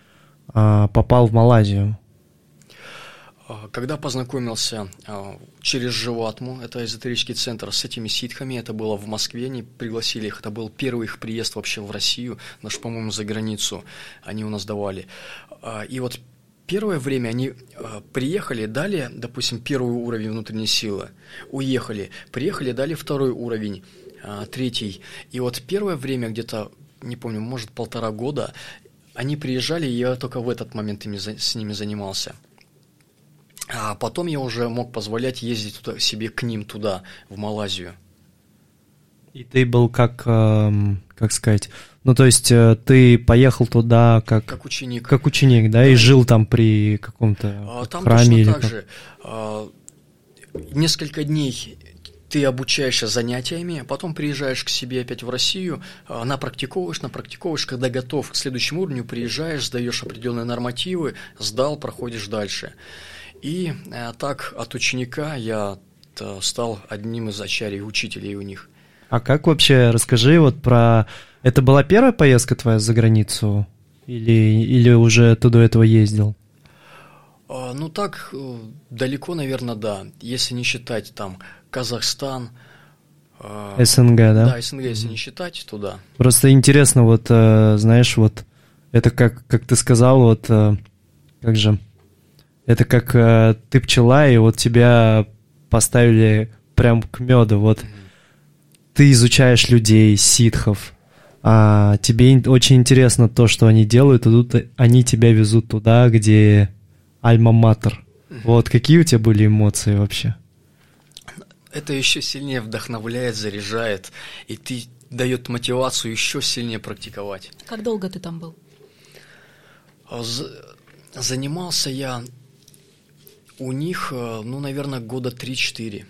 э, попал в Малайзию? А, когда познакомился через Живатму, это эзотерический центр, с этими ситхами, это было в Москве, они пригласили их, это был первый их приезд вообще в Россию, наш, по-моему, за границу они у нас давали. И вот первое время они э, приехали, дали, допустим, первый уровень внутренней силы, уехали, приехали, дали второй уровень, э, третий. И вот первое время, где-то, не помню, может, полтора года, они приезжали, и я только в этот момент ими, с ними занимался. А потом я уже мог позволять ездить туда, себе к ним туда, в Малайзию. И ты был как, э, как сказать, ну то есть э, ты поехал туда как... Как ученик. Как ученик, да, да. и жил там при каком-то а, там храме точно или так как? же. А, несколько дней ты обучаешься занятиями, а потом приезжаешь к себе опять в Россию, а, напрактиковываешь, напрактиковываешь, когда готов к следующему уровню, приезжаешь, сдаешь определенные нормативы, сдал, проходишь дальше. И а, так от ученика я стал одним из очарей учителей у них. А как вообще, расскажи вот про... Это была первая поездка твоя за границу? Или, или уже ты до этого ездил? А, ну так, э, далеко, наверное, да. Если не считать там Казахстан, а, СНГ, да? Да, СНГ, если не считать, туда. Просто интересно, вот, э, знаешь, вот, это как, как ты сказал, вот, э, как же, это как ты пчела, и вот тебя поставили прям к меду, вот. Mm-hmm ты изучаешь людей, ситхов, а тебе очень интересно то, что они делают, и тут они тебя везут туда, где альма-матер. Вот какие у тебя были эмоции вообще? Это еще сильнее вдохновляет, заряжает, и ты дает мотивацию еще сильнее практиковать. Как долго ты там был? А, занимался я у них, э, ну, наверное, года 3-4.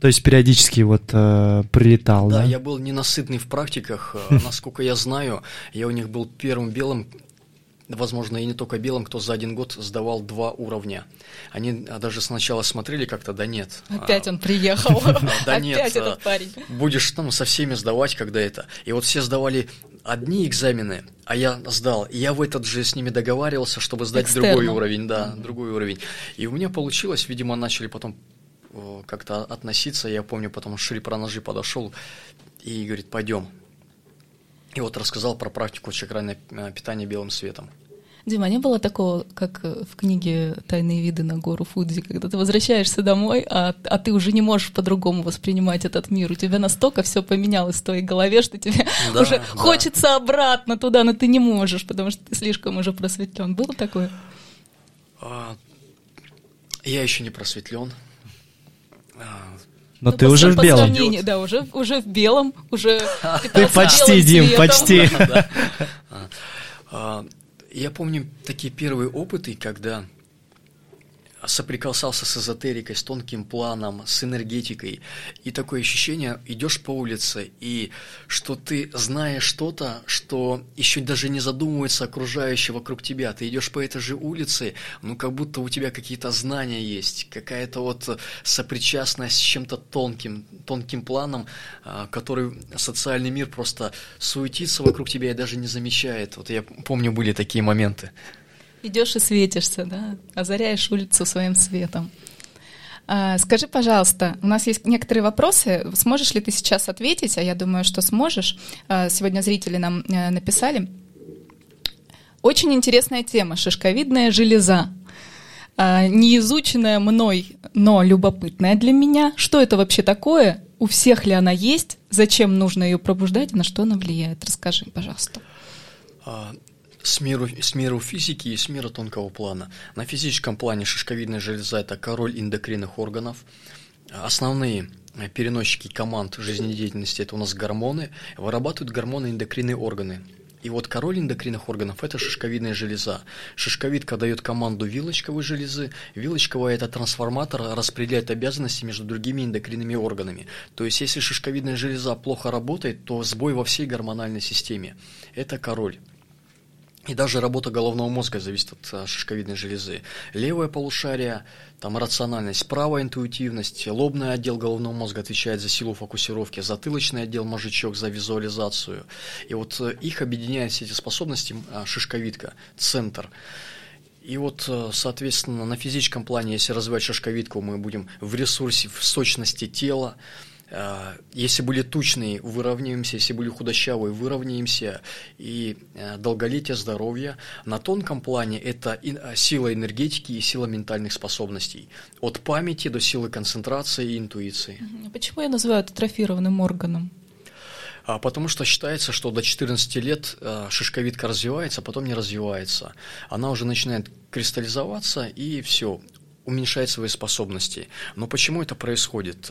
То есть периодически вот э, прилетал, да? Да, я был ненасытный в практиках. Э, насколько я знаю, я у них был первым белым, возможно, и не только белым, кто за один год сдавал два уровня. Они а, даже сначала смотрели как-то, да нет. Опять он приехал. Да нет. Опять этот парень. Будешь там со всеми сдавать, когда это. И вот все сдавали одни экзамены, а я сдал. И я в этот же с ними договаривался, чтобы сдать другой уровень, да, другой уровень. И у меня получилось, видимо, начали потом как-то относиться. Я помню, потом Шри Пранажи подошел и говорит, пойдем. И вот рассказал про практику чакральное э, питание белым светом. Дима, не было такого, как э, в книге «Тайные виды на гору Фудзи», когда ты возвращаешься домой, а, а ты уже не можешь по-другому воспринимать этот мир. У тебя настолько все поменялось в твоей голове, что тебе да, уже да. хочется обратно туда, но ты не можешь, потому что ты слишком уже просветлен. Было такое? А, я еще не просветлен. Но ну, ты уже в белом. Да, уже, уже в белом, уже Ты почти, Дим, почти. А, я помню такие первые опыты, когда соприкасался с эзотерикой, с тонким планом, с энергетикой. И такое ощущение, идешь по улице, и что ты знаешь что-то, что еще даже не задумывается окружающее вокруг тебя. Ты идешь по этой же улице, ну как будто у тебя какие-то знания есть, какая-то вот сопричастность с чем-то тонким, тонким планом, а, который социальный мир просто суетится вокруг тебя и даже не замечает. Вот я помню, были такие моменты. Идешь и светишься, да, озаряешь улицу своим светом. А, скажи, пожалуйста, у нас есть некоторые вопросы. Сможешь ли ты сейчас ответить? А я думаю, что сможешь. А, сегодня зрители нам э, написали. Очень интересная тема шишковидная железа. А, не изученная мной, но любопытная для меня. Что это вообще такое? У всех ли она есть? Зачем нужно ее пробуждать? На что она влияет? Расскажи, пожалуйста с миру, с миру физики и с мира тонкого плана. На физическом плане шишковидная железа – это король эндокринных органов. Основные переносчики команд жизнедеятельности – это у нас гормоны. Вырабатывают гормоны эндокринные органы. И вот король эндокринных органов – это шишковидная железа. Шишковидка дает команду вилочковой железы. Вилочковая – это трансформатор, распределяет обязанности между другими эндокринными органами. То есть, если шишковидная железа плохо работает, то сбой во всей гормональной системе. Это король. И даже работа головного мозга зависит от а, шишковидной железы. Левое полушарие, там рациональность, правая интуитивность, лобный отдел головного мозга отвечает за силу фокусировки, затылочный отдел мозжечок за визуализацию. И вот э, их объединяет все эти способности а, шишковидка, центр. И вот, э, соответственно, на физическом плане, если развивать шишковидку, мы будем в ресурсе, в сочности тела, э, если были тучные, выровняемся, если были худощавые, выровняемся, и э, долголетие, здоровье. На тонком плане это сила энергетики и сила ментальных способностей, от памяти до силы концентрации и интуиции. Почему я называю это трофированным органом? А потому что считается, что до 14 лет э, шишковидка развивается, а потом не развивается. Она уже начинает кристаллизоваться, и все, уменьшает свои способности. Но почему это происходит?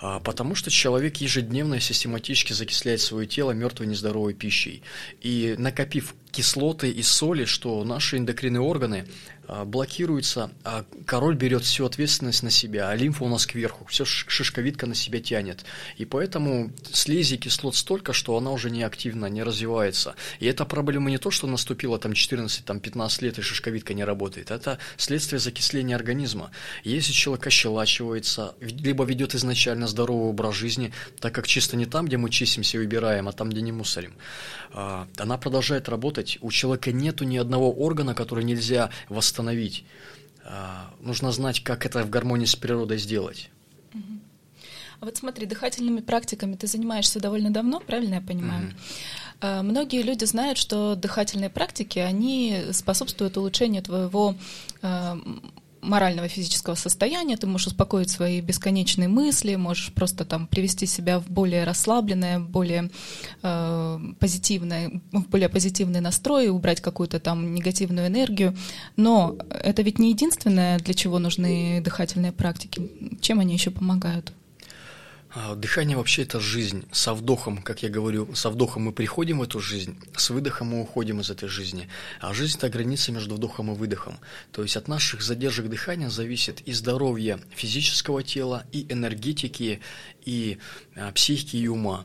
А, потому что человек ежедневно и систематически закисляет свое тело мертвой нездоровой пищей. И накопив кислоты и соли, что наши эндокринные органы а, блокируются, а король берет всю ответственность на себя, а лимфа у нас кверху, все шишковидка на себя тянет. И поэтому слизи кислот столько, что она уже не активна, не развивается. И эта проблема не то, что наступила там 14-15 там, лет и шишковидка не работает, это следствие закисления организма. Если человек ощелачивается, либо ведет изначально здоровый образ жизни, так как чисто не там, где мы чистимся и выбираем, а там, где не мусорим, а, она продолжает работать. У человека нету ни одного органа, который нельзя восстановить. А, нужно знать, как это в гармонии с природой сделать. А вот смотри, дыхательными практиками ты занимаешься довольно давно, правильно я понимаю? Mm-hmm. Многие люди знают, что дыхательные практики, они способствуют улучшению твоего морального физического состояния, ты можешь успокоить свои бесконечные мысли, можешь просто там привести себя в более расслабленное, более э, позитивное, в более позитивный настрой, убрать какую-то там негативную энергию. Но это ведь не единственное, для чего нужны дыхательные практики. Чем они еще помогают? А, дыхание вообще это жизнь. Со вдохом, как я говорю, со вдохом мы приходим в эту жизнь, с выдохом мы уходим из этой жизни. А жизнь это граница между вдохом и выдохом. То есть от наших задержек дыхания зависит и здоровье физического тела, и энергетики, и а, психики, и ума.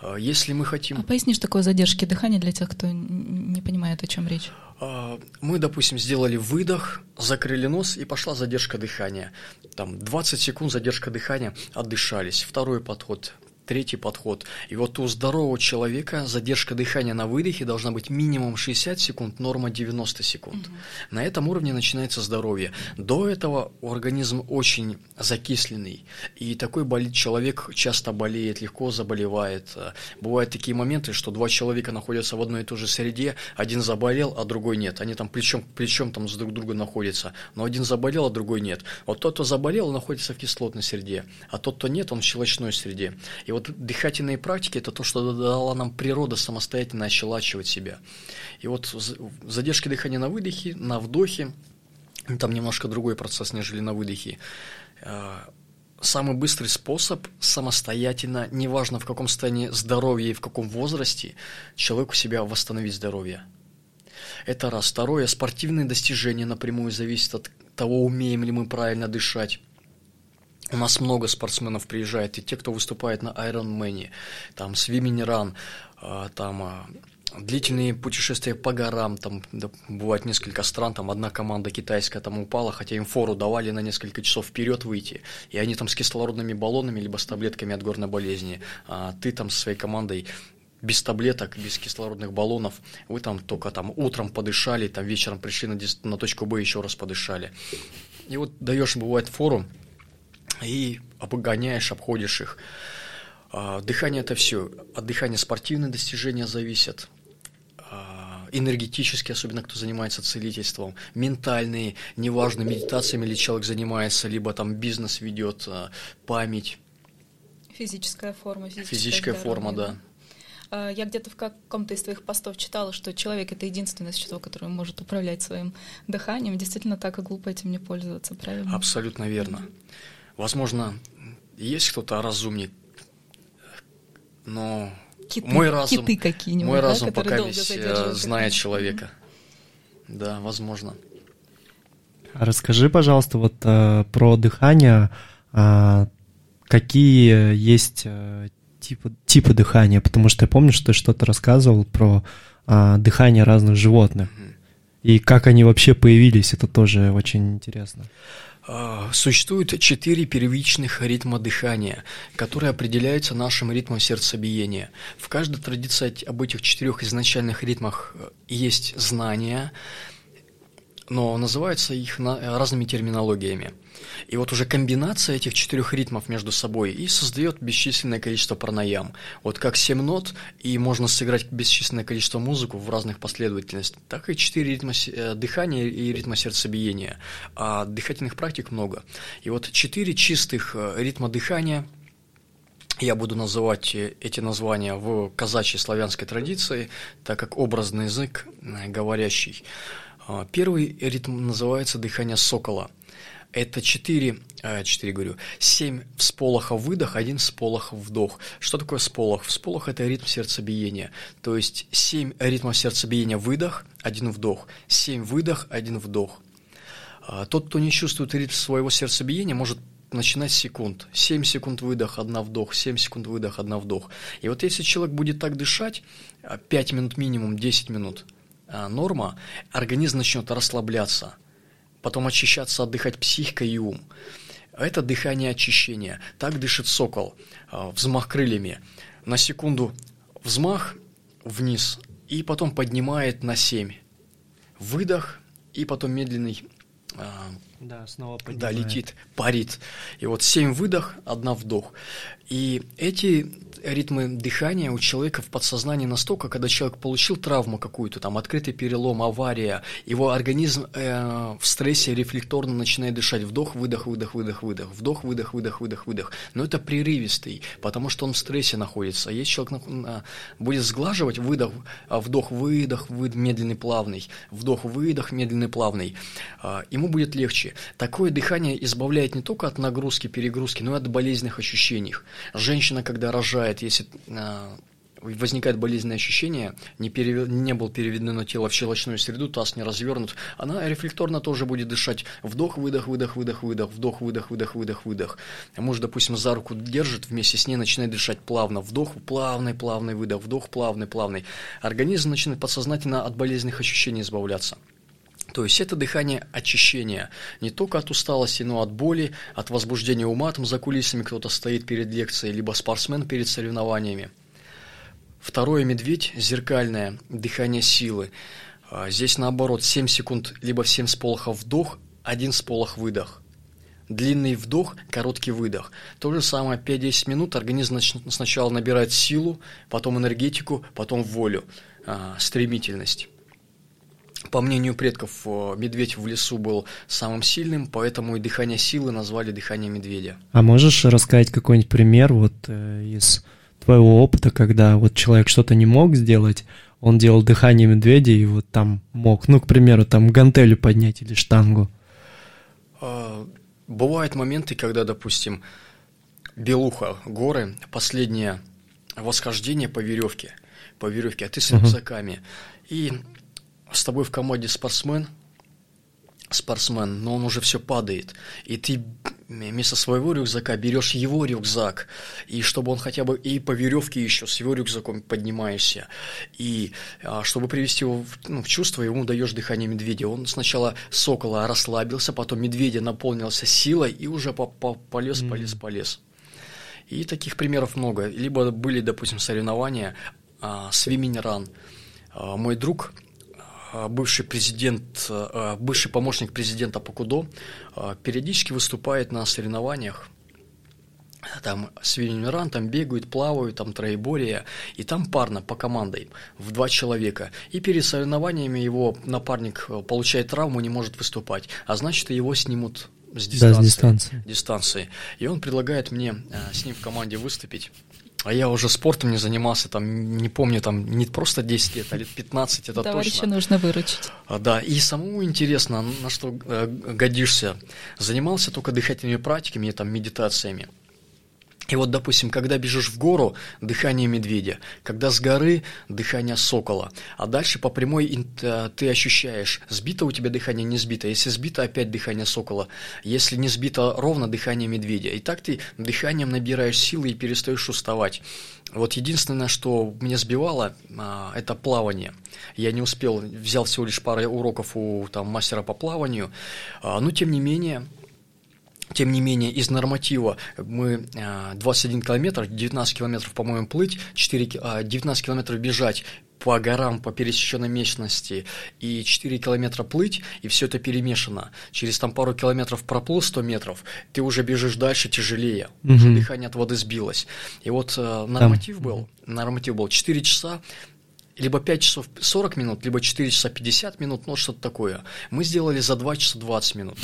А, если мы хотим... А пояснишь такое задержки дыхания для тех, кто не понимает, о чем речь? А, мы, допустим, сделали выдох, закрыли нос и пошла задержка дыхания. Там 20 секунд задержка дыхания, отдышались. Второй подход, третий подход. И вот у здорового человека задержка дыхания на выдохе должна быть минимум 60 секунд, норма 90 секунд. Угу. На этом уровне начинается здоровье. До этого организм очень закисленный, и такой болит человек часто болеет, легко заболевает. Бывают такие моменты, что два человека находятся в одной и той же среде, один заболел, а другой нет. Они там плечом к плечом там с друг другом находятся, но один заболел, а другой нет. Вот тот, кто заболел, находится в кислотной среде, а тот, кто нет, он в щелочной среде. И вот вот дыхательные практики – это то, что дала нам природа самостоятельно ощелачивать себя. И вот задержки дыхания на выдохе, на вдохе, там немножко другой процесс, нежели на выдохе. А, самый быстрый способ самостоятельно, неважно в каком состоянии здоровья и в каком возрасте, человеку себя восстановить здоровье. Это раз. Второе, спортивные достижения напрямую зависят от того, умеем ли мы правильно дышать. У нас много спортсменов приезжает, и те, кто выступает на Ironman, там Swimming Run, а, там а, длительные путешествия по горам, там да, бывает несколько стран, там одна команда китайская там упала, хотя им фору давали на несколько часов вперед выйти, и они там с кислородными баллонами либо с таблетками от горной болезни, а ты там со своей командой без таблеток, без кислородных баллонов, вы там только там утром подышали, там вечером пришли на, на точку Б еще раз подышали. И вот даешь, бывает, фору, и обгоняешь, обходишь их. А, дыхание – это все. От дыхания спортивные достижения зависят, а, энергетические, особенно кто занимается целительством, ментальные, неважно, медитациями ли человек занимается, либо там бизнес ведет, а, память. Физическая форма. Физическая, физическая форма, да. Я где-то в каком-то из твоих постов читала, что человек — это единственное существо, которое может управлять своим дыханием. Действительно так и глупо этим не пользоваться, правильно? Абсолютно верно. Mm-hmm. Возможно, есть кто-то разумник, но киты, мой разум, киты какие-нибудь, мой да, разум пока весь э, знает человека. Да, возможно. Расскажи, пожалуйста, вот э, про дыхание. Э, какие есть э, типы, типы дыхания? Потому что я помню, что ты что-то рассказывал про э, дыхание разных животных. Mm-hmm. И как они вообще появились, это тоже очень интересно. А, существует четыре первичных ритма дыхания, которые определяются нашим ритмом сердцебиения. В каждой традиции об этих четырех изначальных ритмах э, есть знания, но называются их на, разными терминологиями. И вот уже комбинация этих четырех ритмов между собой и создает бесчисленное количество пранаям. Вот как семь нот, и можно сыграть бесчисленное количество музыку в разных последовательностях, так и четыре ритма э, дыхания и ритма сердцебиения. А дыхательных практик много. И вот четыре чистых э, ритма дыхания – я буду называть э, эти названия в казачьей славянской традиции, так как образный язык говорящий. А, первый ритм называется дыхание сокола. Это 4, 4 а, говорю, 7 всполохов выдох, один всполох вдох. Что такое всполох? Всполох – это ритм сердцебиения. То есть 7 ритмов сердцебиения выдох, один вдох, 7 выдох, один вдох. А, тот, кто не чувствует ритм своего сердцебиения, может начинать с секунд. 7 секунд выдох, 1 вдох, 7 секунд выдох, 1 вдох. И вот если человек будет так дышать, 5 минут минимум, 10 минут – а, норма, организм начнет расслабляться, потом очищаться, отдыхать психика и ум. Это дыхание очищения. Так дышит сокол. А, взмах крыльями. На секунду взмах вниз и потом поднимает на 7. Выдох и потом медленный а, да, снова поднимает. Да, летит, парит. И вот 7 выдох, одна вдох. И эти ритмы дыхания у человека в подсознании настолько, когда человек получил травму какую-то, там открытый перелом, авария, его организм э, в стрессе рефлекторно начинает дышать вдох, выдох, выдох, выдох, выдох, вдох, выдох, выдох, выдох, выдох. Но это прерывистый, потому что он в стрессе находится. Если человек э, будет сглаживать выдох, а вдох, выдох, выдох, медленный, плавный, вдох, выдох, медленный, плавный, э, ему будет легче. Такое дыхание избавляет не только от нагрузки, перегрузки, но и от болезненных ощущений. Женщина, когда рожает, если а, возникает болезненное ощущение, не, перевед... не был переведено тело в щелочную среду, таз не развернут, она рефлекторно тоже будет дышать. Вдох, выдох, выдох, выдох, выдох, вдох, выдох, выдох, выдох, выдох. Муж, допустим, за руку держит, вместе с ней начинает дышать плавно. Вдох, плавный, плавный выдох, вдох, плавный, плавный. Организм начинает подсознательно от болезненных ощущений избавляться. То есть это дыхание очищения не только от усталости, но от боли, от возбуждения ума, там за кулисами кто-то стоит перед лекцией, либо спортсмен перед соревнованиями. Второе – медведь, зеркальное, дыхание силы. А, здесь наоборот 7 секунд, либо 7 сполохов вдох, 1 сполох выдох. Длинный вдох, короткий выдох. То же самое 5-10 минут организм сначала набирает силу, потом энергетику, потом волю, а, стремительность. По мнению предков, э, медведь в лесу был самым сильным, поэтому и дыхание силы назвали дыхание медведя. А можешь рассказать какой-нибудь пример вот э, из твоего опыта, когда вот человек что-то не мог сделать, он делал дыхание медведя и вот там мог, ну, к примеру, там гантелю поднять или штангу? А, бывают моменты, когда, допустим, Белуха, горы, последнее восхождение по веревке, по веревке, а ты с рюкзаками. Uh-huh. И с тобой в команде спортсмен, спортсмен, но он уже все падает, и ты вместо своего рюкзака берешь его рюкзак, и чтобы он хотя бы и по веревке еще с его рюкзаком поднимаешься, и а, чтобы привести его в, ну, в чувство, ему даешь дыхание медведя. Он сначала сокола расслабился, потом медведя наполнился силой и уже по -по полез, полез, полез. И таких примеров много. Либо были, допустим, соревнования а, свиминг-ран. А, мой друг бывший президент, а, бывший помощник президента Покудо, а, периодически выступает на соревнованиях. Там свиньмиран, там бегают, плавают, там троеборье, и там парно по командой в два человека. И перед соревнованиями его напарник э, получает травму, не может выступать, а значит его снимут с дистанции. Да, с дистанции. дистанции. И он предлагает мне с ним в команде выступить. А я уже спортом не занимался, там, не помню, там, не просто 10 лет, а лет 15, это Товарища точно. нужно выручить. А, да, и самому интересно, на что э, годишься. Занимался только дыхательными практиками, там, медитациями. И вот, допустим, когда бежишь в гору, дыхание медведя, когда с горы дыхание сокола, а дальше по прямой э, ты ощущаешь, сбито у тебя дыхание, не сбито, если сбито, опять дыхание сокола, если не сбито ровно, дыхание медведя. И так ты дыханием набираешь силы и перестаешь уставать. Вот единственное, что меня сбивало, а, это плавание. Я не успел, взял всего лишь пару уроков у там, мастера по плаванию, а, но тем не менее тем не менее, из норматива мы 21 э, километр, 19 километров, по-моему, плыть, 4, 19 а, километров бежать по горам, по пересеченной местности и 4 километра плыть, и все это перемешано. Через там пару километров проплыл 100 метров, ты уже бежишь дальше тяжелее, угу. уже дыхание от воды сбилось. И вот э, норматив там. был, норматив был 4 часа, либо 5 часов 40 минут, либо 4 часа 50 минут, ну что-то такое. Мы сделали за 2 часа 20 минут.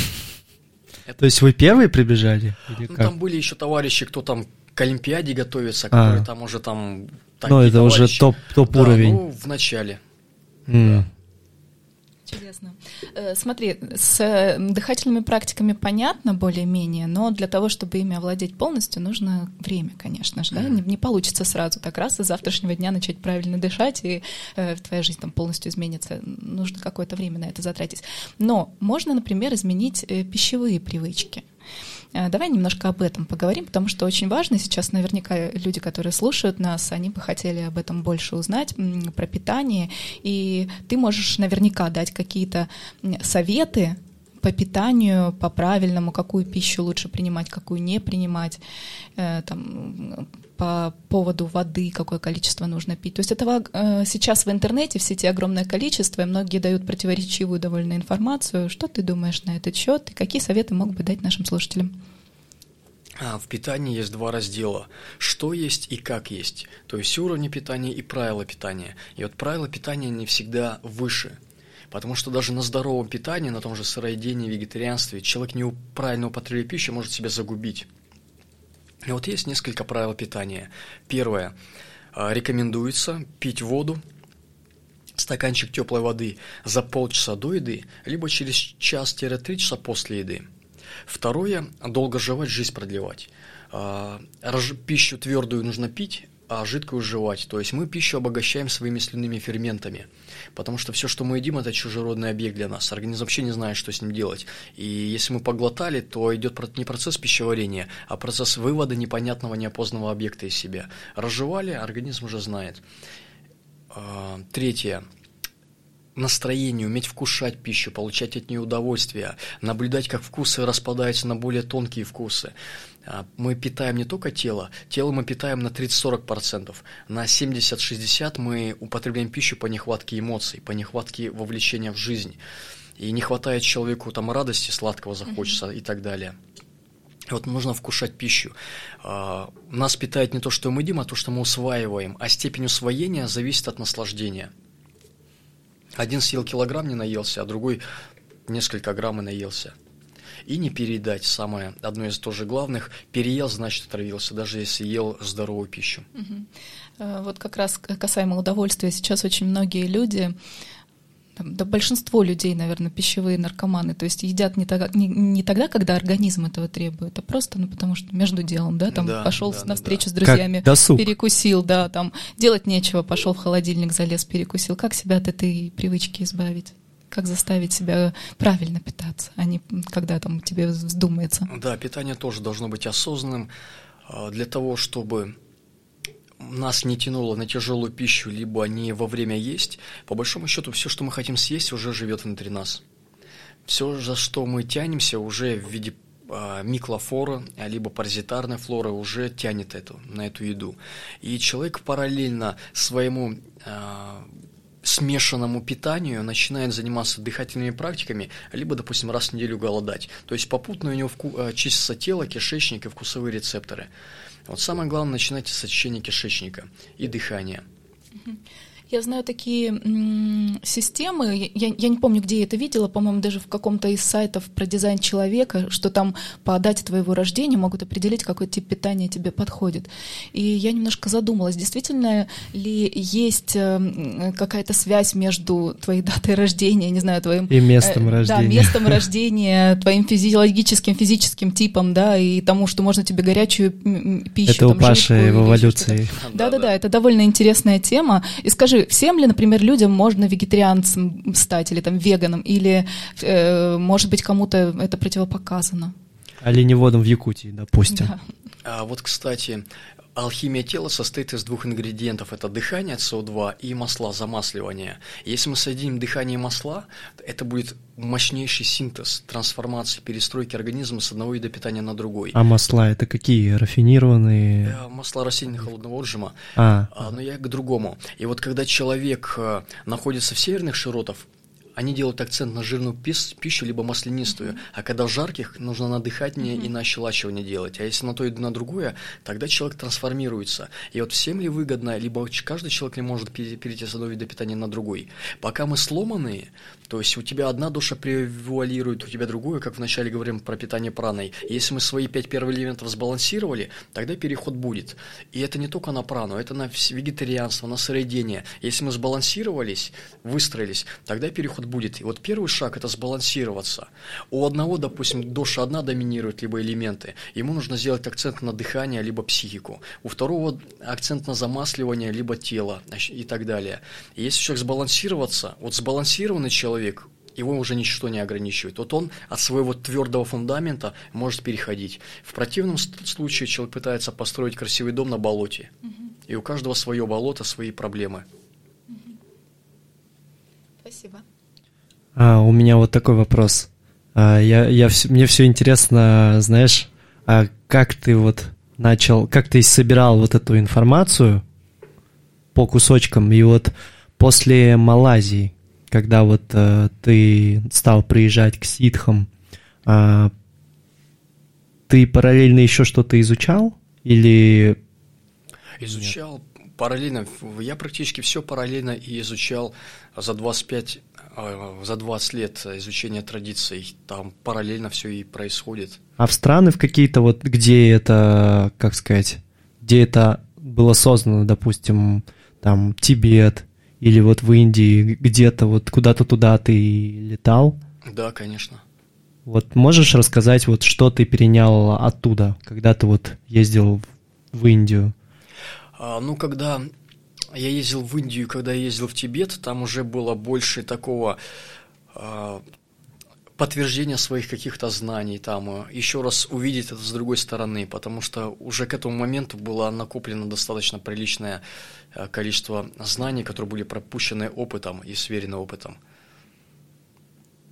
Это... То есть вы первые прибежали? ну, там были еще товарищи, кто там к Олимпиаде готовится, которые а. там уже там ну, это уже топ, топ уровень. Да, ну, в начале. Mm. Да. Интересно. Э, смотри, с э, дыхательными практиками понятно более-менее, но для того, чтобы ими овладеть полностью, нужно время, конечно же. Да? Не, не получится сразу так раз и с завтрашнего дня начать правильно дышать, и э, твоя жизнь там полностью изменится. Нужно какое-то время на это затратить. Но можно, например, изменить э, пищевые привычки. Э, давай немножко об этом поговорим, потому что очень важно. Сейчас наверняка люди, которые слушают нас, они бы хотели об этом больше узнать, про питание, и ты можешь наверняка дать какие-то советы по питанию, по правильному, какую пищу лучше принимать, какую не принимать, э, там, по поводу воды, какое количество нужно пить. То есть этого э, сейчас в интернете в сети огромное количество, и многие дают противоречивую довольно информацию. Что ты думаешь на этот счет и какие советы мог бы дать нашим слушателям? А, в питании есть два раздела. Что есть и как есть. То есть уровни питания и правила питания. И вот правила питания не всегда выше. Потому что даже на здоровом питании, на том же сыроедении, вегетарианстве, человек не правильно употребляя пищу может себя загубить. И вот есть несколько правил питания. Первое. А, рекомендуется пить воду, стаканчик теплой воды за полчаса до еды, либо через час-три часа после еды. Второе. Долго жевать, жизнь продлевать. А, пищу твердую нужно пить, а жидкую жевать. То есть мы пищу обогащаем своими слюнными ферментами. Потому что все, что мы едим, это чужеродный объект для нас. Организм вообще не знает, что с ним делать. И если мы поглотали, то идет не процесс пищеварения, а процесс вывода непонятного, неопознанного объекта из себя. Разжевали, организм уже знает. А, третье настроение, уметь вкушать пищу, получать от нее удовольствие, наблюдать, как вкусы распадаются на более тонкие вкусы. А, мы питаем не только тело, тело мы питаем на 30-40%, на 70-60% мы употребляем пищу по нехватке эмоций, по нехватке вовлечения в жизнь. И не хватает человеку там радости, сладкого захочется mm-hmm. и так далее. Вот нужно вкушать пищу. А, нас питает не то, что мы едим, а то, что мы усваиваем. А степень усвоения зависит от наслаждения. Один съел килограмм, не наелся, а другой несколько грамм и наелся и не передать. Самое одно из тоже главных, переел, значит отравился, даже если ел здоровую пищу. Угу. Вот как раз касаемо удовольствия, сейчас очень многие люди да большинство людей, наверное, пищевые наркоманы, то есть едят не, тогда, не, не тогда, когда организм этого требует, а просто, ну, потому что между делом, да, там да, пошел да, на встречу да. с друзьями, перекусил, да, там делать нечего, пошел в холодильник, залез, перекусил. Как себя от этой привычки избавить? Как заставить себя правильно питаться, а не когда там тебе вздумается. Да, питание тоже должно быть осознанным а, для того, чтобы нас не тянуло на тяжелую пищу, либо не во время есть, по большому счету все, что мы хотим съесть, уже живет внутри нас. Все, за что мы тянемся, уже в виде а, миклофлора, либо паразитарной флоры уже тянет эту, на эту еду. И человек параллельно своему а, смешанному питанию начинает заниматься дыхательными практиками, либо, допустим, раз в неделю голодать. То есть попутно у него вку- э, чистится тело, кишечник и вкусовые рецепторы. Вот самое главное, начинайте с очищения кишечника и дыхания. Я знаю такие м- системы, я, я не помню, где я это видела, по-моему, даже в каком-то из сайтов про дизайн человека, что там по дате твоего рождения могут определить, какой тип питания тебе подходит. И я немножко задумалась, действительно ли есть э, какая-то связь между твоей датой рождения, не знаю, твоим... И местом э, рождения. Да, местом рождения, твоим физиологическим, физическим типом, да, и тому, что можно тебе горячую пищу... Это у Паши в эволюции. Да-да-да, это довольно интересная тема. И скажи, всем ли, например, людям можно вегетарианцем стать или там веганом, или, э, может быть, кому-то это противопоказано? Оленеводом в Якутии, допустим. Да. А вот, кстати, Алхимия тела состоит из двух ингредиентов. Это дыхание СО2 и масла, замасливание. Если мы соединим дыхание и масла, это будет мощнейший синтез, трансформации, перестройки организма с одного вида питания на другой. А масла это какие? Рафинированные? Э, масла растительного холодного отжима. А. а. Но я к другому. И вот когда человек э, находится в северных широтах, они делают акцент на жирную пищу, либо маслянистую, mm-hmm. а когда в жарких, нужно на дыхание mm-hmm. и на ощелачивание делать. А если на то и на другое, тогда человек трансформируется. И вот всем ли выгодно, либо каждый человек ли может перейти с одного вида питания на другой. Пока мы сломанные, то есть у тебя одна душа превуалирует, у тебя другую, как вначале говорим про питание праной. Если мы свои пять первых элементов сбалансировали, тогда переход будет. И это не только на прану, это на вегетарианство, на сыроедение. Если мы сбалансировались, выстроились, тогда переход будет. И вот первый шаг – это сбалансироваться. У одного, допустим, душа одна доминирует, либо элементы. Ему нужно сделать акцент на дыхание, либо психику. У второго акцент на замасливание, либо тело и так далее. И если человек сбалансироваться, вот сбалансированный человек, человек, его уже ничто не ограничивает. Вот он от своего твердого фундамента может переходить. В противном случае человек пытается построить красивый дом на болоте. Угу. И у каждого свое болото, свои проблемы. Угу. Спасибо. А, у меня вот такой вопрос. А, я, я, мне все интересно, знаешь, а как ты вот начал, как ты собирал вот эту информацию по кусочкам, и вот после Малайзии, когда вот э, ты стал приезжать к ситхам, э, ты параллельно еще что-то изучал или изучал Нет? параллельно я практически все параллельно и изучал за 25 э, за 20 лет изучения традиций там параллельно все и происходит а в страны в какие-то вот где это как сказать где это было создано допустим там Тибет или вот в Индии где-то вот куда-то туда ты летал? Да, конечно. Вот можешь рассказать, вот что ты перенял оттуда, когда ты вот ездил в Индию? А, ну, когда я ездил в Индию, когда я ездил в Тибет, там уже было больше такого а, подтверждения своих каких-то знаний, там а, еще раз увидеть это с другой стороны, потому что уже к этому моменту было накоплено достаточно приличное Э, количество знаний, которые были пропущены опытом и сверены опытом.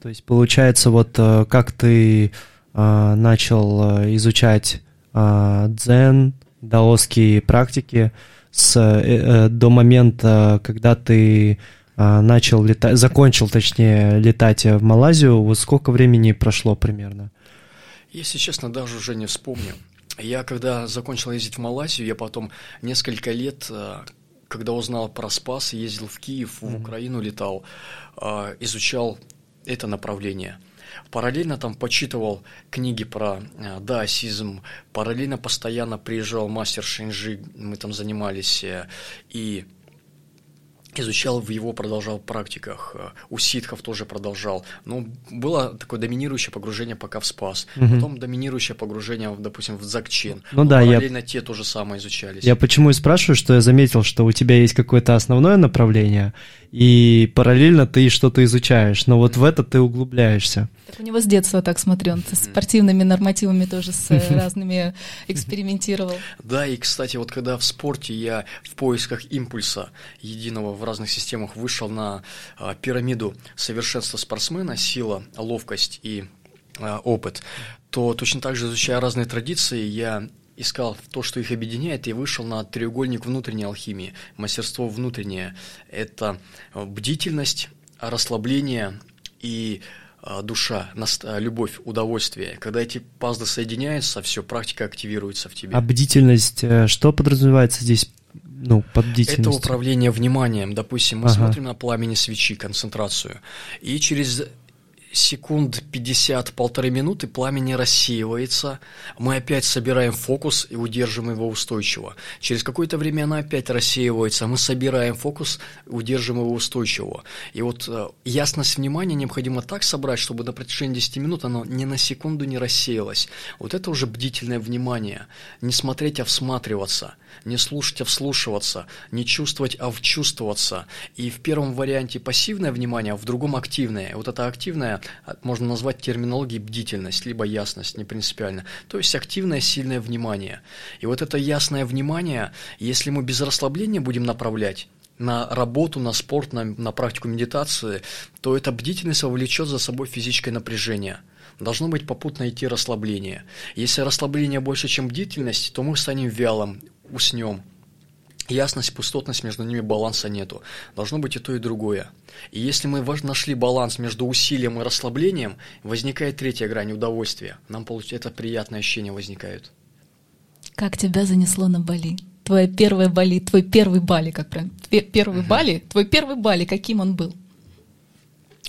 То есть получается, вот э, как ты э, начал изучать дзен, даосские практики с, до момента, когда ты начал летать, закончил, точнее, летать в Малайзию, вот сколько времени прошло примерно? Если честно, даже уже не вспомню. Я когда закончил ездить в Малайзию, я потом несколько лет когда узнал про Спас, ездил в Киев, в Украину летал, а, изучал это направление. Параллельно там почитывал книги про а, даосизм, параллельно постоянно приезжал мастер Шинжи, мы там занимались, э, и изучал в его, продолжал практиках, э, у ситхов тоже продолжал. Но было такое доминирующее погружение пока в спас, угу. потом доминирующее погружение, допустим, в дзакчен. Ну да, параллельно я... те тоже самое изучались. Я почему и спрашиваю, что я заметил, что у тебя есть какое-то основное направление, и параллельно ты что-то изучаешь, но вот в это ты углубляешься. Так у него с детства так смотрю, он с спортивными нормативами тоже с э, разными экспериментировал. Да, и, кстати, вот когда в спорте я в поисках импульса единого в разных системах вышел на а, пирамиду совершенства спортсмена, сила, ловкость и а, опыт, то точно так же, изучая разные традиции, я искал то, что их объединяет, и вышел на треугольник внутренней алхимии. Мастерство внутреннее – это бдительность, расслабление и а, душа, а, любовь, удовольствие. Когда эти пазлы соединяются, все, практика активируется в тебе. А бдительность, э, что подразумевается здесь ну, под Это управление вниманием. Допустим, мы ага. смотрим на пламени свечи, концентрацию. И через секунд 50, полторы минуты пламя не рассеивается, мы опять собираем фокус и удерживаем его устойчиво. Через какое-то время она опять рассеивается, мы собираем фокус и удерживаем его устойчиво. И вот э, ясность внимания необходимо так собрать, чтобы на протяжении 10 минут оно ни на секунду не рассеялось. Вот это уже бдительное внимание. Не смотреть, а всматриваться. Не слушать, а вслушиваться. Не чувствовать, а вчувствоваться. И в первом варианте пассивное внимание, а в другом активное. Вот это активное а, можно назвать терминологией бдительность, либо ясность, не принципиально. То есть активное, сильное внимание. И вот это ясное внимание, если мы без расслабления будем направлять, на работу, на спорт, на, на практику медитации, то эта бдительность вовлечет за собой физическое напряжение. Должно быть попутно идти расслабление. Если расслабление больше, чем бдительность, то мы станем вялым, уснем. Ясность, пустотность, между ними баланса нету. Должно быть и то, и другое. И если мы нашли баланс между усилием и расслаблением, возникает третья грань удовольствия. Нам это приятное ощущение возникает. Как тебя занесло на Бали? Твоя первая Бали, твой первый Бали, как правильно? Первый угу. Бали? Твой первый Бали, каким он был?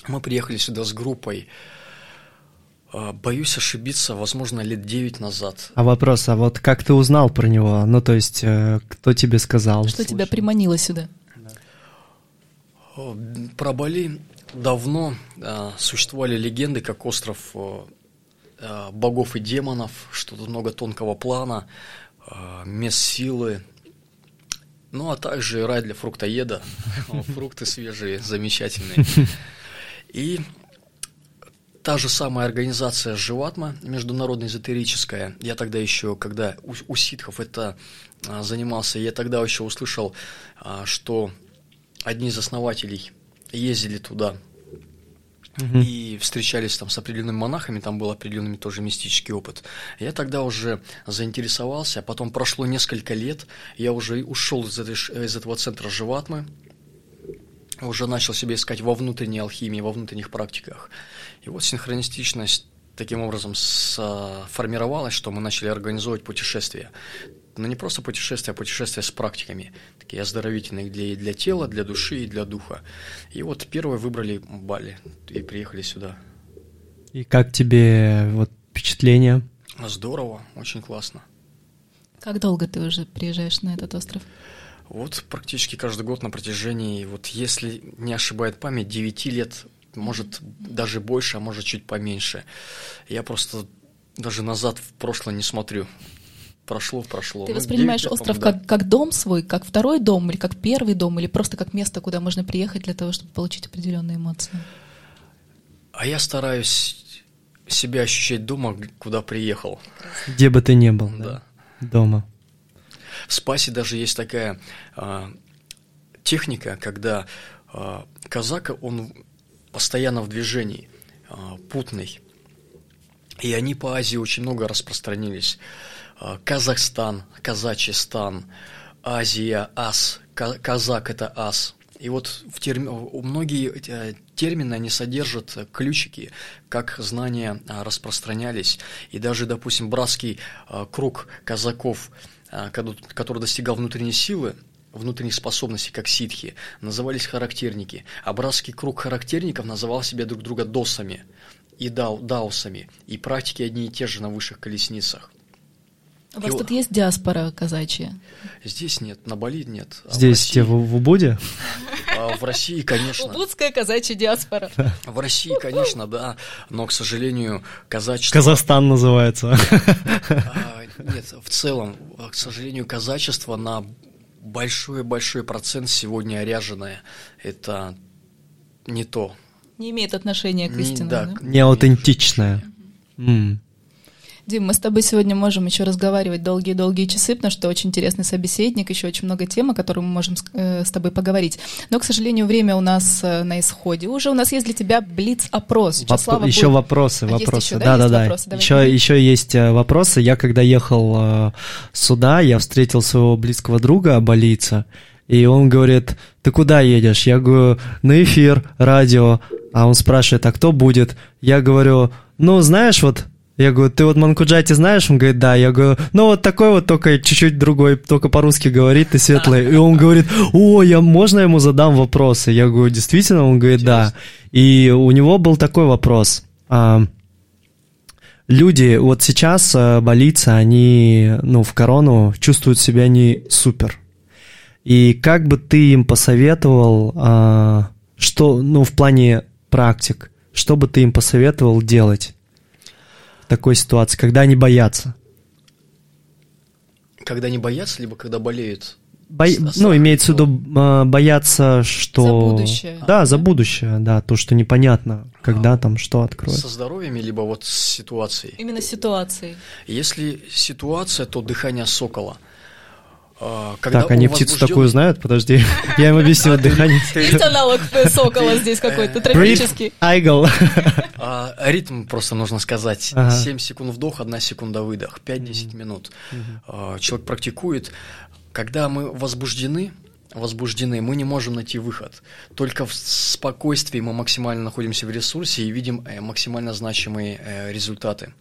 Мы приехали сюда с группой. А, боюсь ошибиться, возможно, лет девять назад. А вопрос, а вот как ты узнал про него? Ну, то есть, э, кто тебе сказал? Что тебя приманило сюда? Про Бали давно э, существовали легенды, как остров э, богов и демонов, что тут много тонкого плана, э, мест силы, ну а также рай для фруктоеда, фрукты свежие, замечательные. И та же самая организация Живатма, международная эзотерическая, я тогда еще, когда у, у ситхов это а, занимался, я тогда еще услышал, а, что одни из основателей ездили туда угу. и встречались там с определенными монахами, там был определенный тоже мистический опыт. Я тогда уже заинтересовался, а потом прошло несколько лет, я уже ушел из, этой, из этого центра Живатмы, уже начал себя искать во внутренней алхимии, во внутренних практиках. И вот синхронистичность таким образом сформировалась, что мы начали организовывать путешествия но не просто путешествия, а путешествия с практиками, такие оздоровительные для, для тела, для души и для духа. И вот первые выбрали Бали и приехали сюда. И как тебе вот впечатление? Здорово, очень классно. Как долго ты уже приезжаешь на этот остров? Вот практически каждый год на протяжении, вот если не ошибает память, 9 лет, может даже больше, а может чуть поменьше. Я просто даже назад в прошлое не смотрю прошло, прошло. Ты ну, воспринимаешь остров да. как, как дом свой, как второй дом, или как первый дом, или просто как место, куда можно приехать для того, чтобы получить определенные эмоции? А я стараюсь себя ощущать дома, куда приехал. Где бы ты ни был, да. да? Дома. В Спасе даже есть такая а, техника, когда а, казака, он постоянно в движении, а, путный. И они по Азии очень много распространились. А, Казахстан, Казачистан, Азия, ас, казак это ас. И вот в терм... многие э, термины, они содержат ключики, как знания а, распространялись. И даже, допустим, братский круг казаков, который достигал внутренней силы, внутренних способностей, как ситхи, назывались характерники, а братский круг характерников называл себя друг друга досами и дау, даусами, и практики одни и те же на высших колесницах. У вас тут есть диаспора казачья? Здесь нет, на Бали нет. А Здесь в, в, в Убуде? А в России, конечно. Убудская казачья диаспора. В России, конечно, да, но, к сожалению, казачество... Казахстан называется. А, нет, в целом, к сожалению, казачество на большой-большой процент сегодня оряженное. Это не то. Не имеет отношения к истине, да? Не аутентичное. Дим, мы с тобой сегодня можем еще разговаривать долгие-долгие часы, потому что очень интересный собеседник, еще очень много тем, о которых мы можем с, э, с тобой поговорить. Но, к сожалению, время у нас э, на исходе. Уже у нас есть для тебя блиц-опрос. Воп- еще будет... вопросы, вопросы. Да-да-да. Еще, еще есть э, вопросы. Я когда ехал э, сюда, я встретил своего близкого друга, болийца, и он говорит, ты куда едешь? Я говорю, на эфир, радио. А он спрашивает, а кто будет? Я говорю, ну, знаешь, вот я говорю, ты вот Манкуджати знаешь? Он говорит, да. Я говорю, ну вот такой вот, только чуть-чуть другой, только по-русски говорит, ты светлый. И он говорит, о, я, можно ему задам вопросы? Я говорю, действительно? Он говорит, да. И у него был такой вопрос. А, люди вот сейчас а, болится, они, ну, в корону чувствуют себя не супер. И как бы ты им посоветовал, а, что, ну, в плане практик, что бы ты им посоветовал делать? Такой ситуации, когда они боятся? Когда они боятся, либо когда болеют? Бо... Ну, имеется в виду а, бояться, что... За будущее. Да, за будущее, да, то, что непонятно, когда а, там что откроет. Со здоровьем, либо вот с ситуацией? Именно ситуацией. Если ситуация, то дыхание сокола – когда так, они птицу возбужден... такую знают? Подожди, я им объясню дыхание. Есть аналог сокола здесь какой-то, тропический. Айгл. А, ритм просто нужно сказать. 7 секунд вдох, 1 секунда выдох, 5-10 минут. А, человек практикует. Когда мы возбуждены, возбуждены, мы не можем найти выход. Только в спокойствии мы максимально находимся в ресурсе и видим э, максимально значимые э, результаты.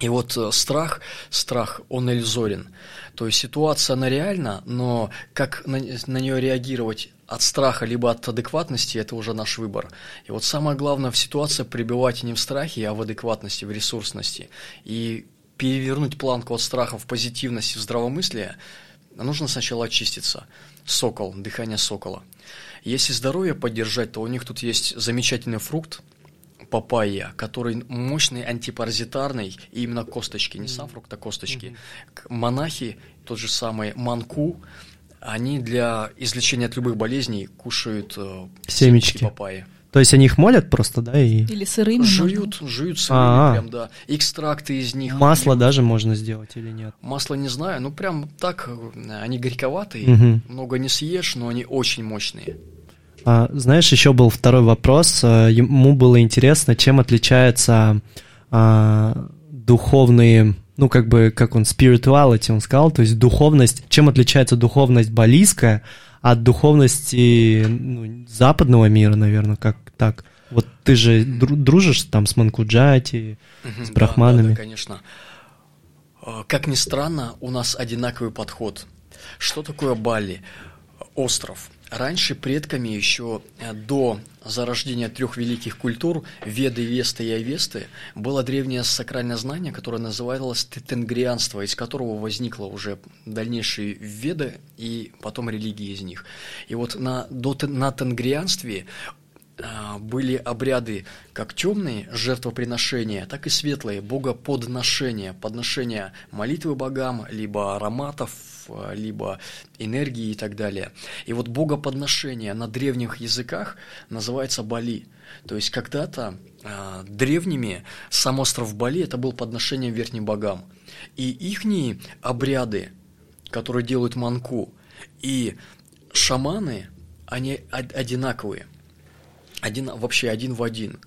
И вот э, страх, страх, он иллюзорен. То есть ситуация, она реальна, но как на, на нее реагировать от страха либо от адекватности, это уже наш выбор. И вот самое главное в ситуации пребывать не в страхе, а в адекватности, в ресурсности. И перевернуть планку от страха в позитивность и в здравомыслие, нужно сначала очиститься. Сокол, дыхание сокола. Если здоровье поддержать, то у них тут есть замечательный фрукт, папайя, который мощный антипаразитарный, и именно косточки, не сам фрукт, а косточки. Монахи, тот же самый манку, они для излечения от любых болезней кушают э, семечки папайи. То есть они их молят просто, да? И... Или сырыми Жуют, можно? жуют сырыми, А-а-а. прям, да. Экстракты из них. Масло даже можно сделать или нет? Масло не знаю, ну прям так, они горьковатые, угу. много не съешь, но они очень мощные. А, знаешь, еще был второй вопрос. А, ему было интересно, чем отличается а, духовные, ну, как бы, как он, spirituality, он сказал, то есть духовность, чем отличается духовность балийская от духовности ну, западного мира, наверное, как так? Вот ты же дружишь там с Манкуджати, с брахманами. Да, да, да, конечно. А, как ни странно, у нас одинаковый подход. Что такое Бали? Остров – Раньше предками еще э, до зарождения трех великих культур Веды, Весты и Авесты было древнее сакральное знание, которое называлось тенгрианство, из которого возникло уже дальнейшие Веды и потом религии из них. И вот на, до, на тенгрианстве были обряды как темные жертвоприношения, так и светлые богоподношения, подношения молитвы богам, либо ароматов, а, либо энергии и так далее. И вот богоподношение на древних языках называется Бали. То есть когда-то э, древними сам остров Бали это был подношением верхним богам. И ихние обряды, которые делают манку, и шаманы, они одинаковые – один, вообще один в один.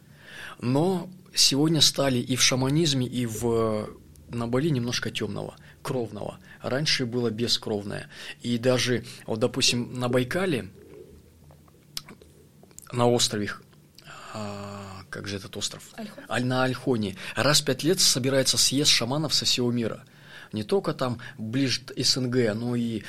Но сегодня стали и в шаманизме, и в на Бали немножко темного, кровного. Раньше было бескровное. И даже, вот, допустим, на Байкале, на острове, а, как же этот остров? Альхон. Аль, на Альхоне. Раз в пять лет собирается съезд шаманов со всего мира. Не только там ближе СНГ, но и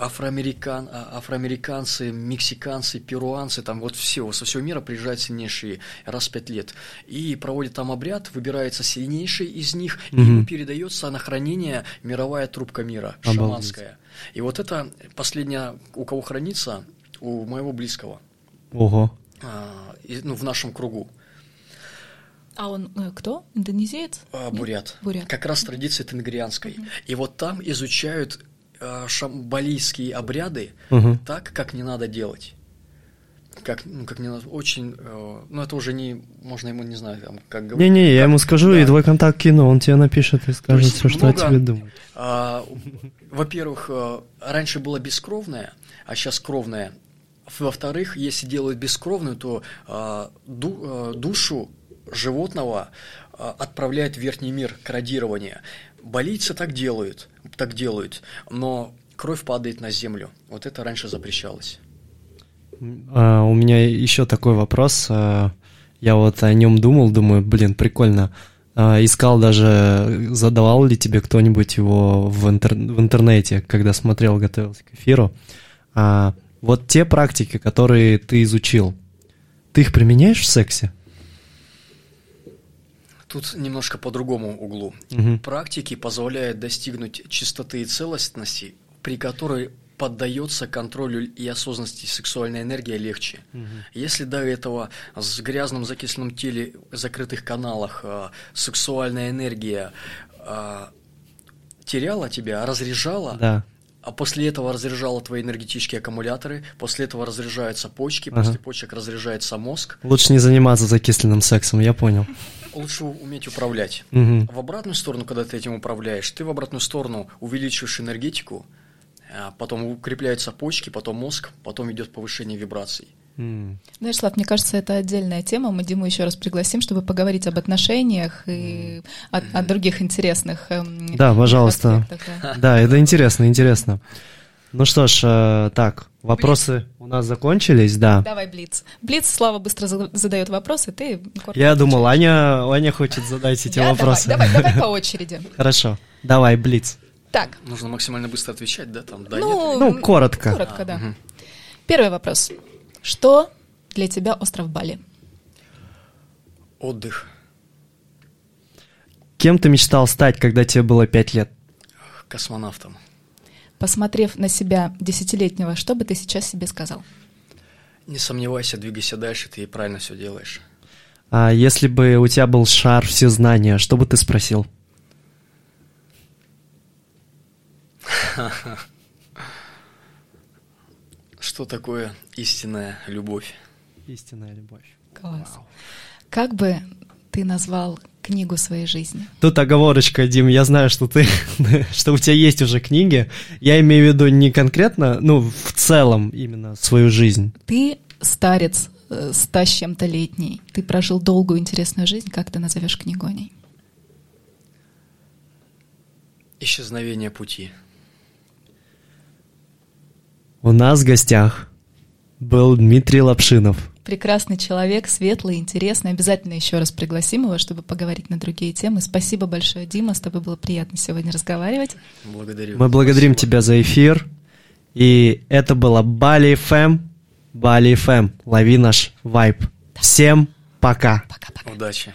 афроамерикан, а, афроамериканцы, мексиканцы, перуанцы, там вот все, со всего мира приезжают сильнейшие раз в пять лет. И проводят там обряд, выбирается сильнейший из них, угу. и ему передается на хранение мировая трубка мира, Обалдеть. шаманская. И вот это последняя, у кого хранится, у моего близкого. Ого. А, и, ну, в нашем кругу. А он э, кто? Индонезиец? А, бурят. бурят. Как раз традиции тенгрианской. Угу. И вот там изучают шамбалийские обряды угу. так, как не надо делать. Как, ну, как не надо, очень, э, ну, это уже не, можно ему, не знаю, там, как говорить. Не-не, я ему скажу, да. и твой контакт кину, он тебе напишет и скажет все, что о тебе думает. А, во-первых, э, раньше было бескровное, а сейчас кровное. Во-вторых, если делают бескровную, то а, ду, а, душу животного а, отправляют в верхний мир к радированию. Болийцы так делают, так делают, но кровь падает на землю. Вот это раньше запрещалось. А, у меня еще такой вопрос. А, я вот о нем думал, думаю, блин, прикольно. А, искал даже, задавал ли тебе кто-нибудь его в, интер, в интернете, когда смотрел, готовился к эфиру. А, вот те практики, которые ты изучил, ты их применяешь в сексе? Тут немножко по другому углу. Угу. Практики позволяют достигнуть чистоты и целостности, при которой поддается контролю и осознанности сексуальная энергия легче. Угу. Если до этого с грязным закисленным теле, закрытых каналах э, сексуальная энергия э, теряла тебя, разряжала, да. А после этого разряжало твои энергетические аккумуляторы, после этого разряжаются почки, Ага. после почек разряжается мозг. Лучше не заниматься закисленным сексом, я понял. Лучше уметь управлять. Мгм. В обратную сторону, когда ты этим управляешь, ты в обратную сторону увеличиваешь энергетику, а потом укрепляются почки, потом мозг, потом идет повышение вибраций. Знаешь, Слав, мне кажется, это отдельная тема. Мы Диму еще раз пригласим, чтобы поговорить об отношениях и о, о других интересных эм, Да, пожалуйста. аспектах, да. Да, это интересно, интересно. Ну что ж, э, так, вопросы у нас закончились, да. Давай, Блиц. Блиц, Слава быстро за- задает вопросы, ты коротко Я думал. Аня, Аня хочет задать эти Я? вопросы. Давай, давай, давай по очереди. Хорошо, давай, Блиц. Так, Нужно максимально быстро отвечать, да? Там, да, ну, Ну, коротко. Коротко, да. мгм. Первый вопрос. Что для тебя остров Бали? Отдых. Кем ты мечтал стать, когда тебе было пять лет? Космонавтом. Посмотрев на себя десятилетнего, что бы ты сейчас себе сказал? Не сомневайся, двигайся дальше, ты правильно все делаешь. А если бы у тебя был шар все знания, что бы ты спросил? Что такое истинная любовь? Истинная любовь. Класс. Как бы ты назвал книгу своей жизни? Тут оговорочка, Дим, я знаю, что ты, что у тебя есть уже книги. Я имею в виду не конкретно, ну, в целом именно свою жизнь. Ты старец, э, ста с чем-то летний. Ты прожил долгую интересную жизнь. Как ты назовешь книгу о ней? Исчезновение пути. У нас в гостях был Дмитрий Лапшинов. Прекрасный человек, светлый, интересный. Обязательно еще раз пригласим его, чтобы поговорить на другие темы. Спасибо большое, Дима. С тобой было приятно сегодня разговаривать. Мы Благодарю. Эм. благодарим Спасибо. тебя за эфир. И это было Бали ФМ. Бали ФМ. Лови наш вайб. Всем пока. Пока-пока. Удачи.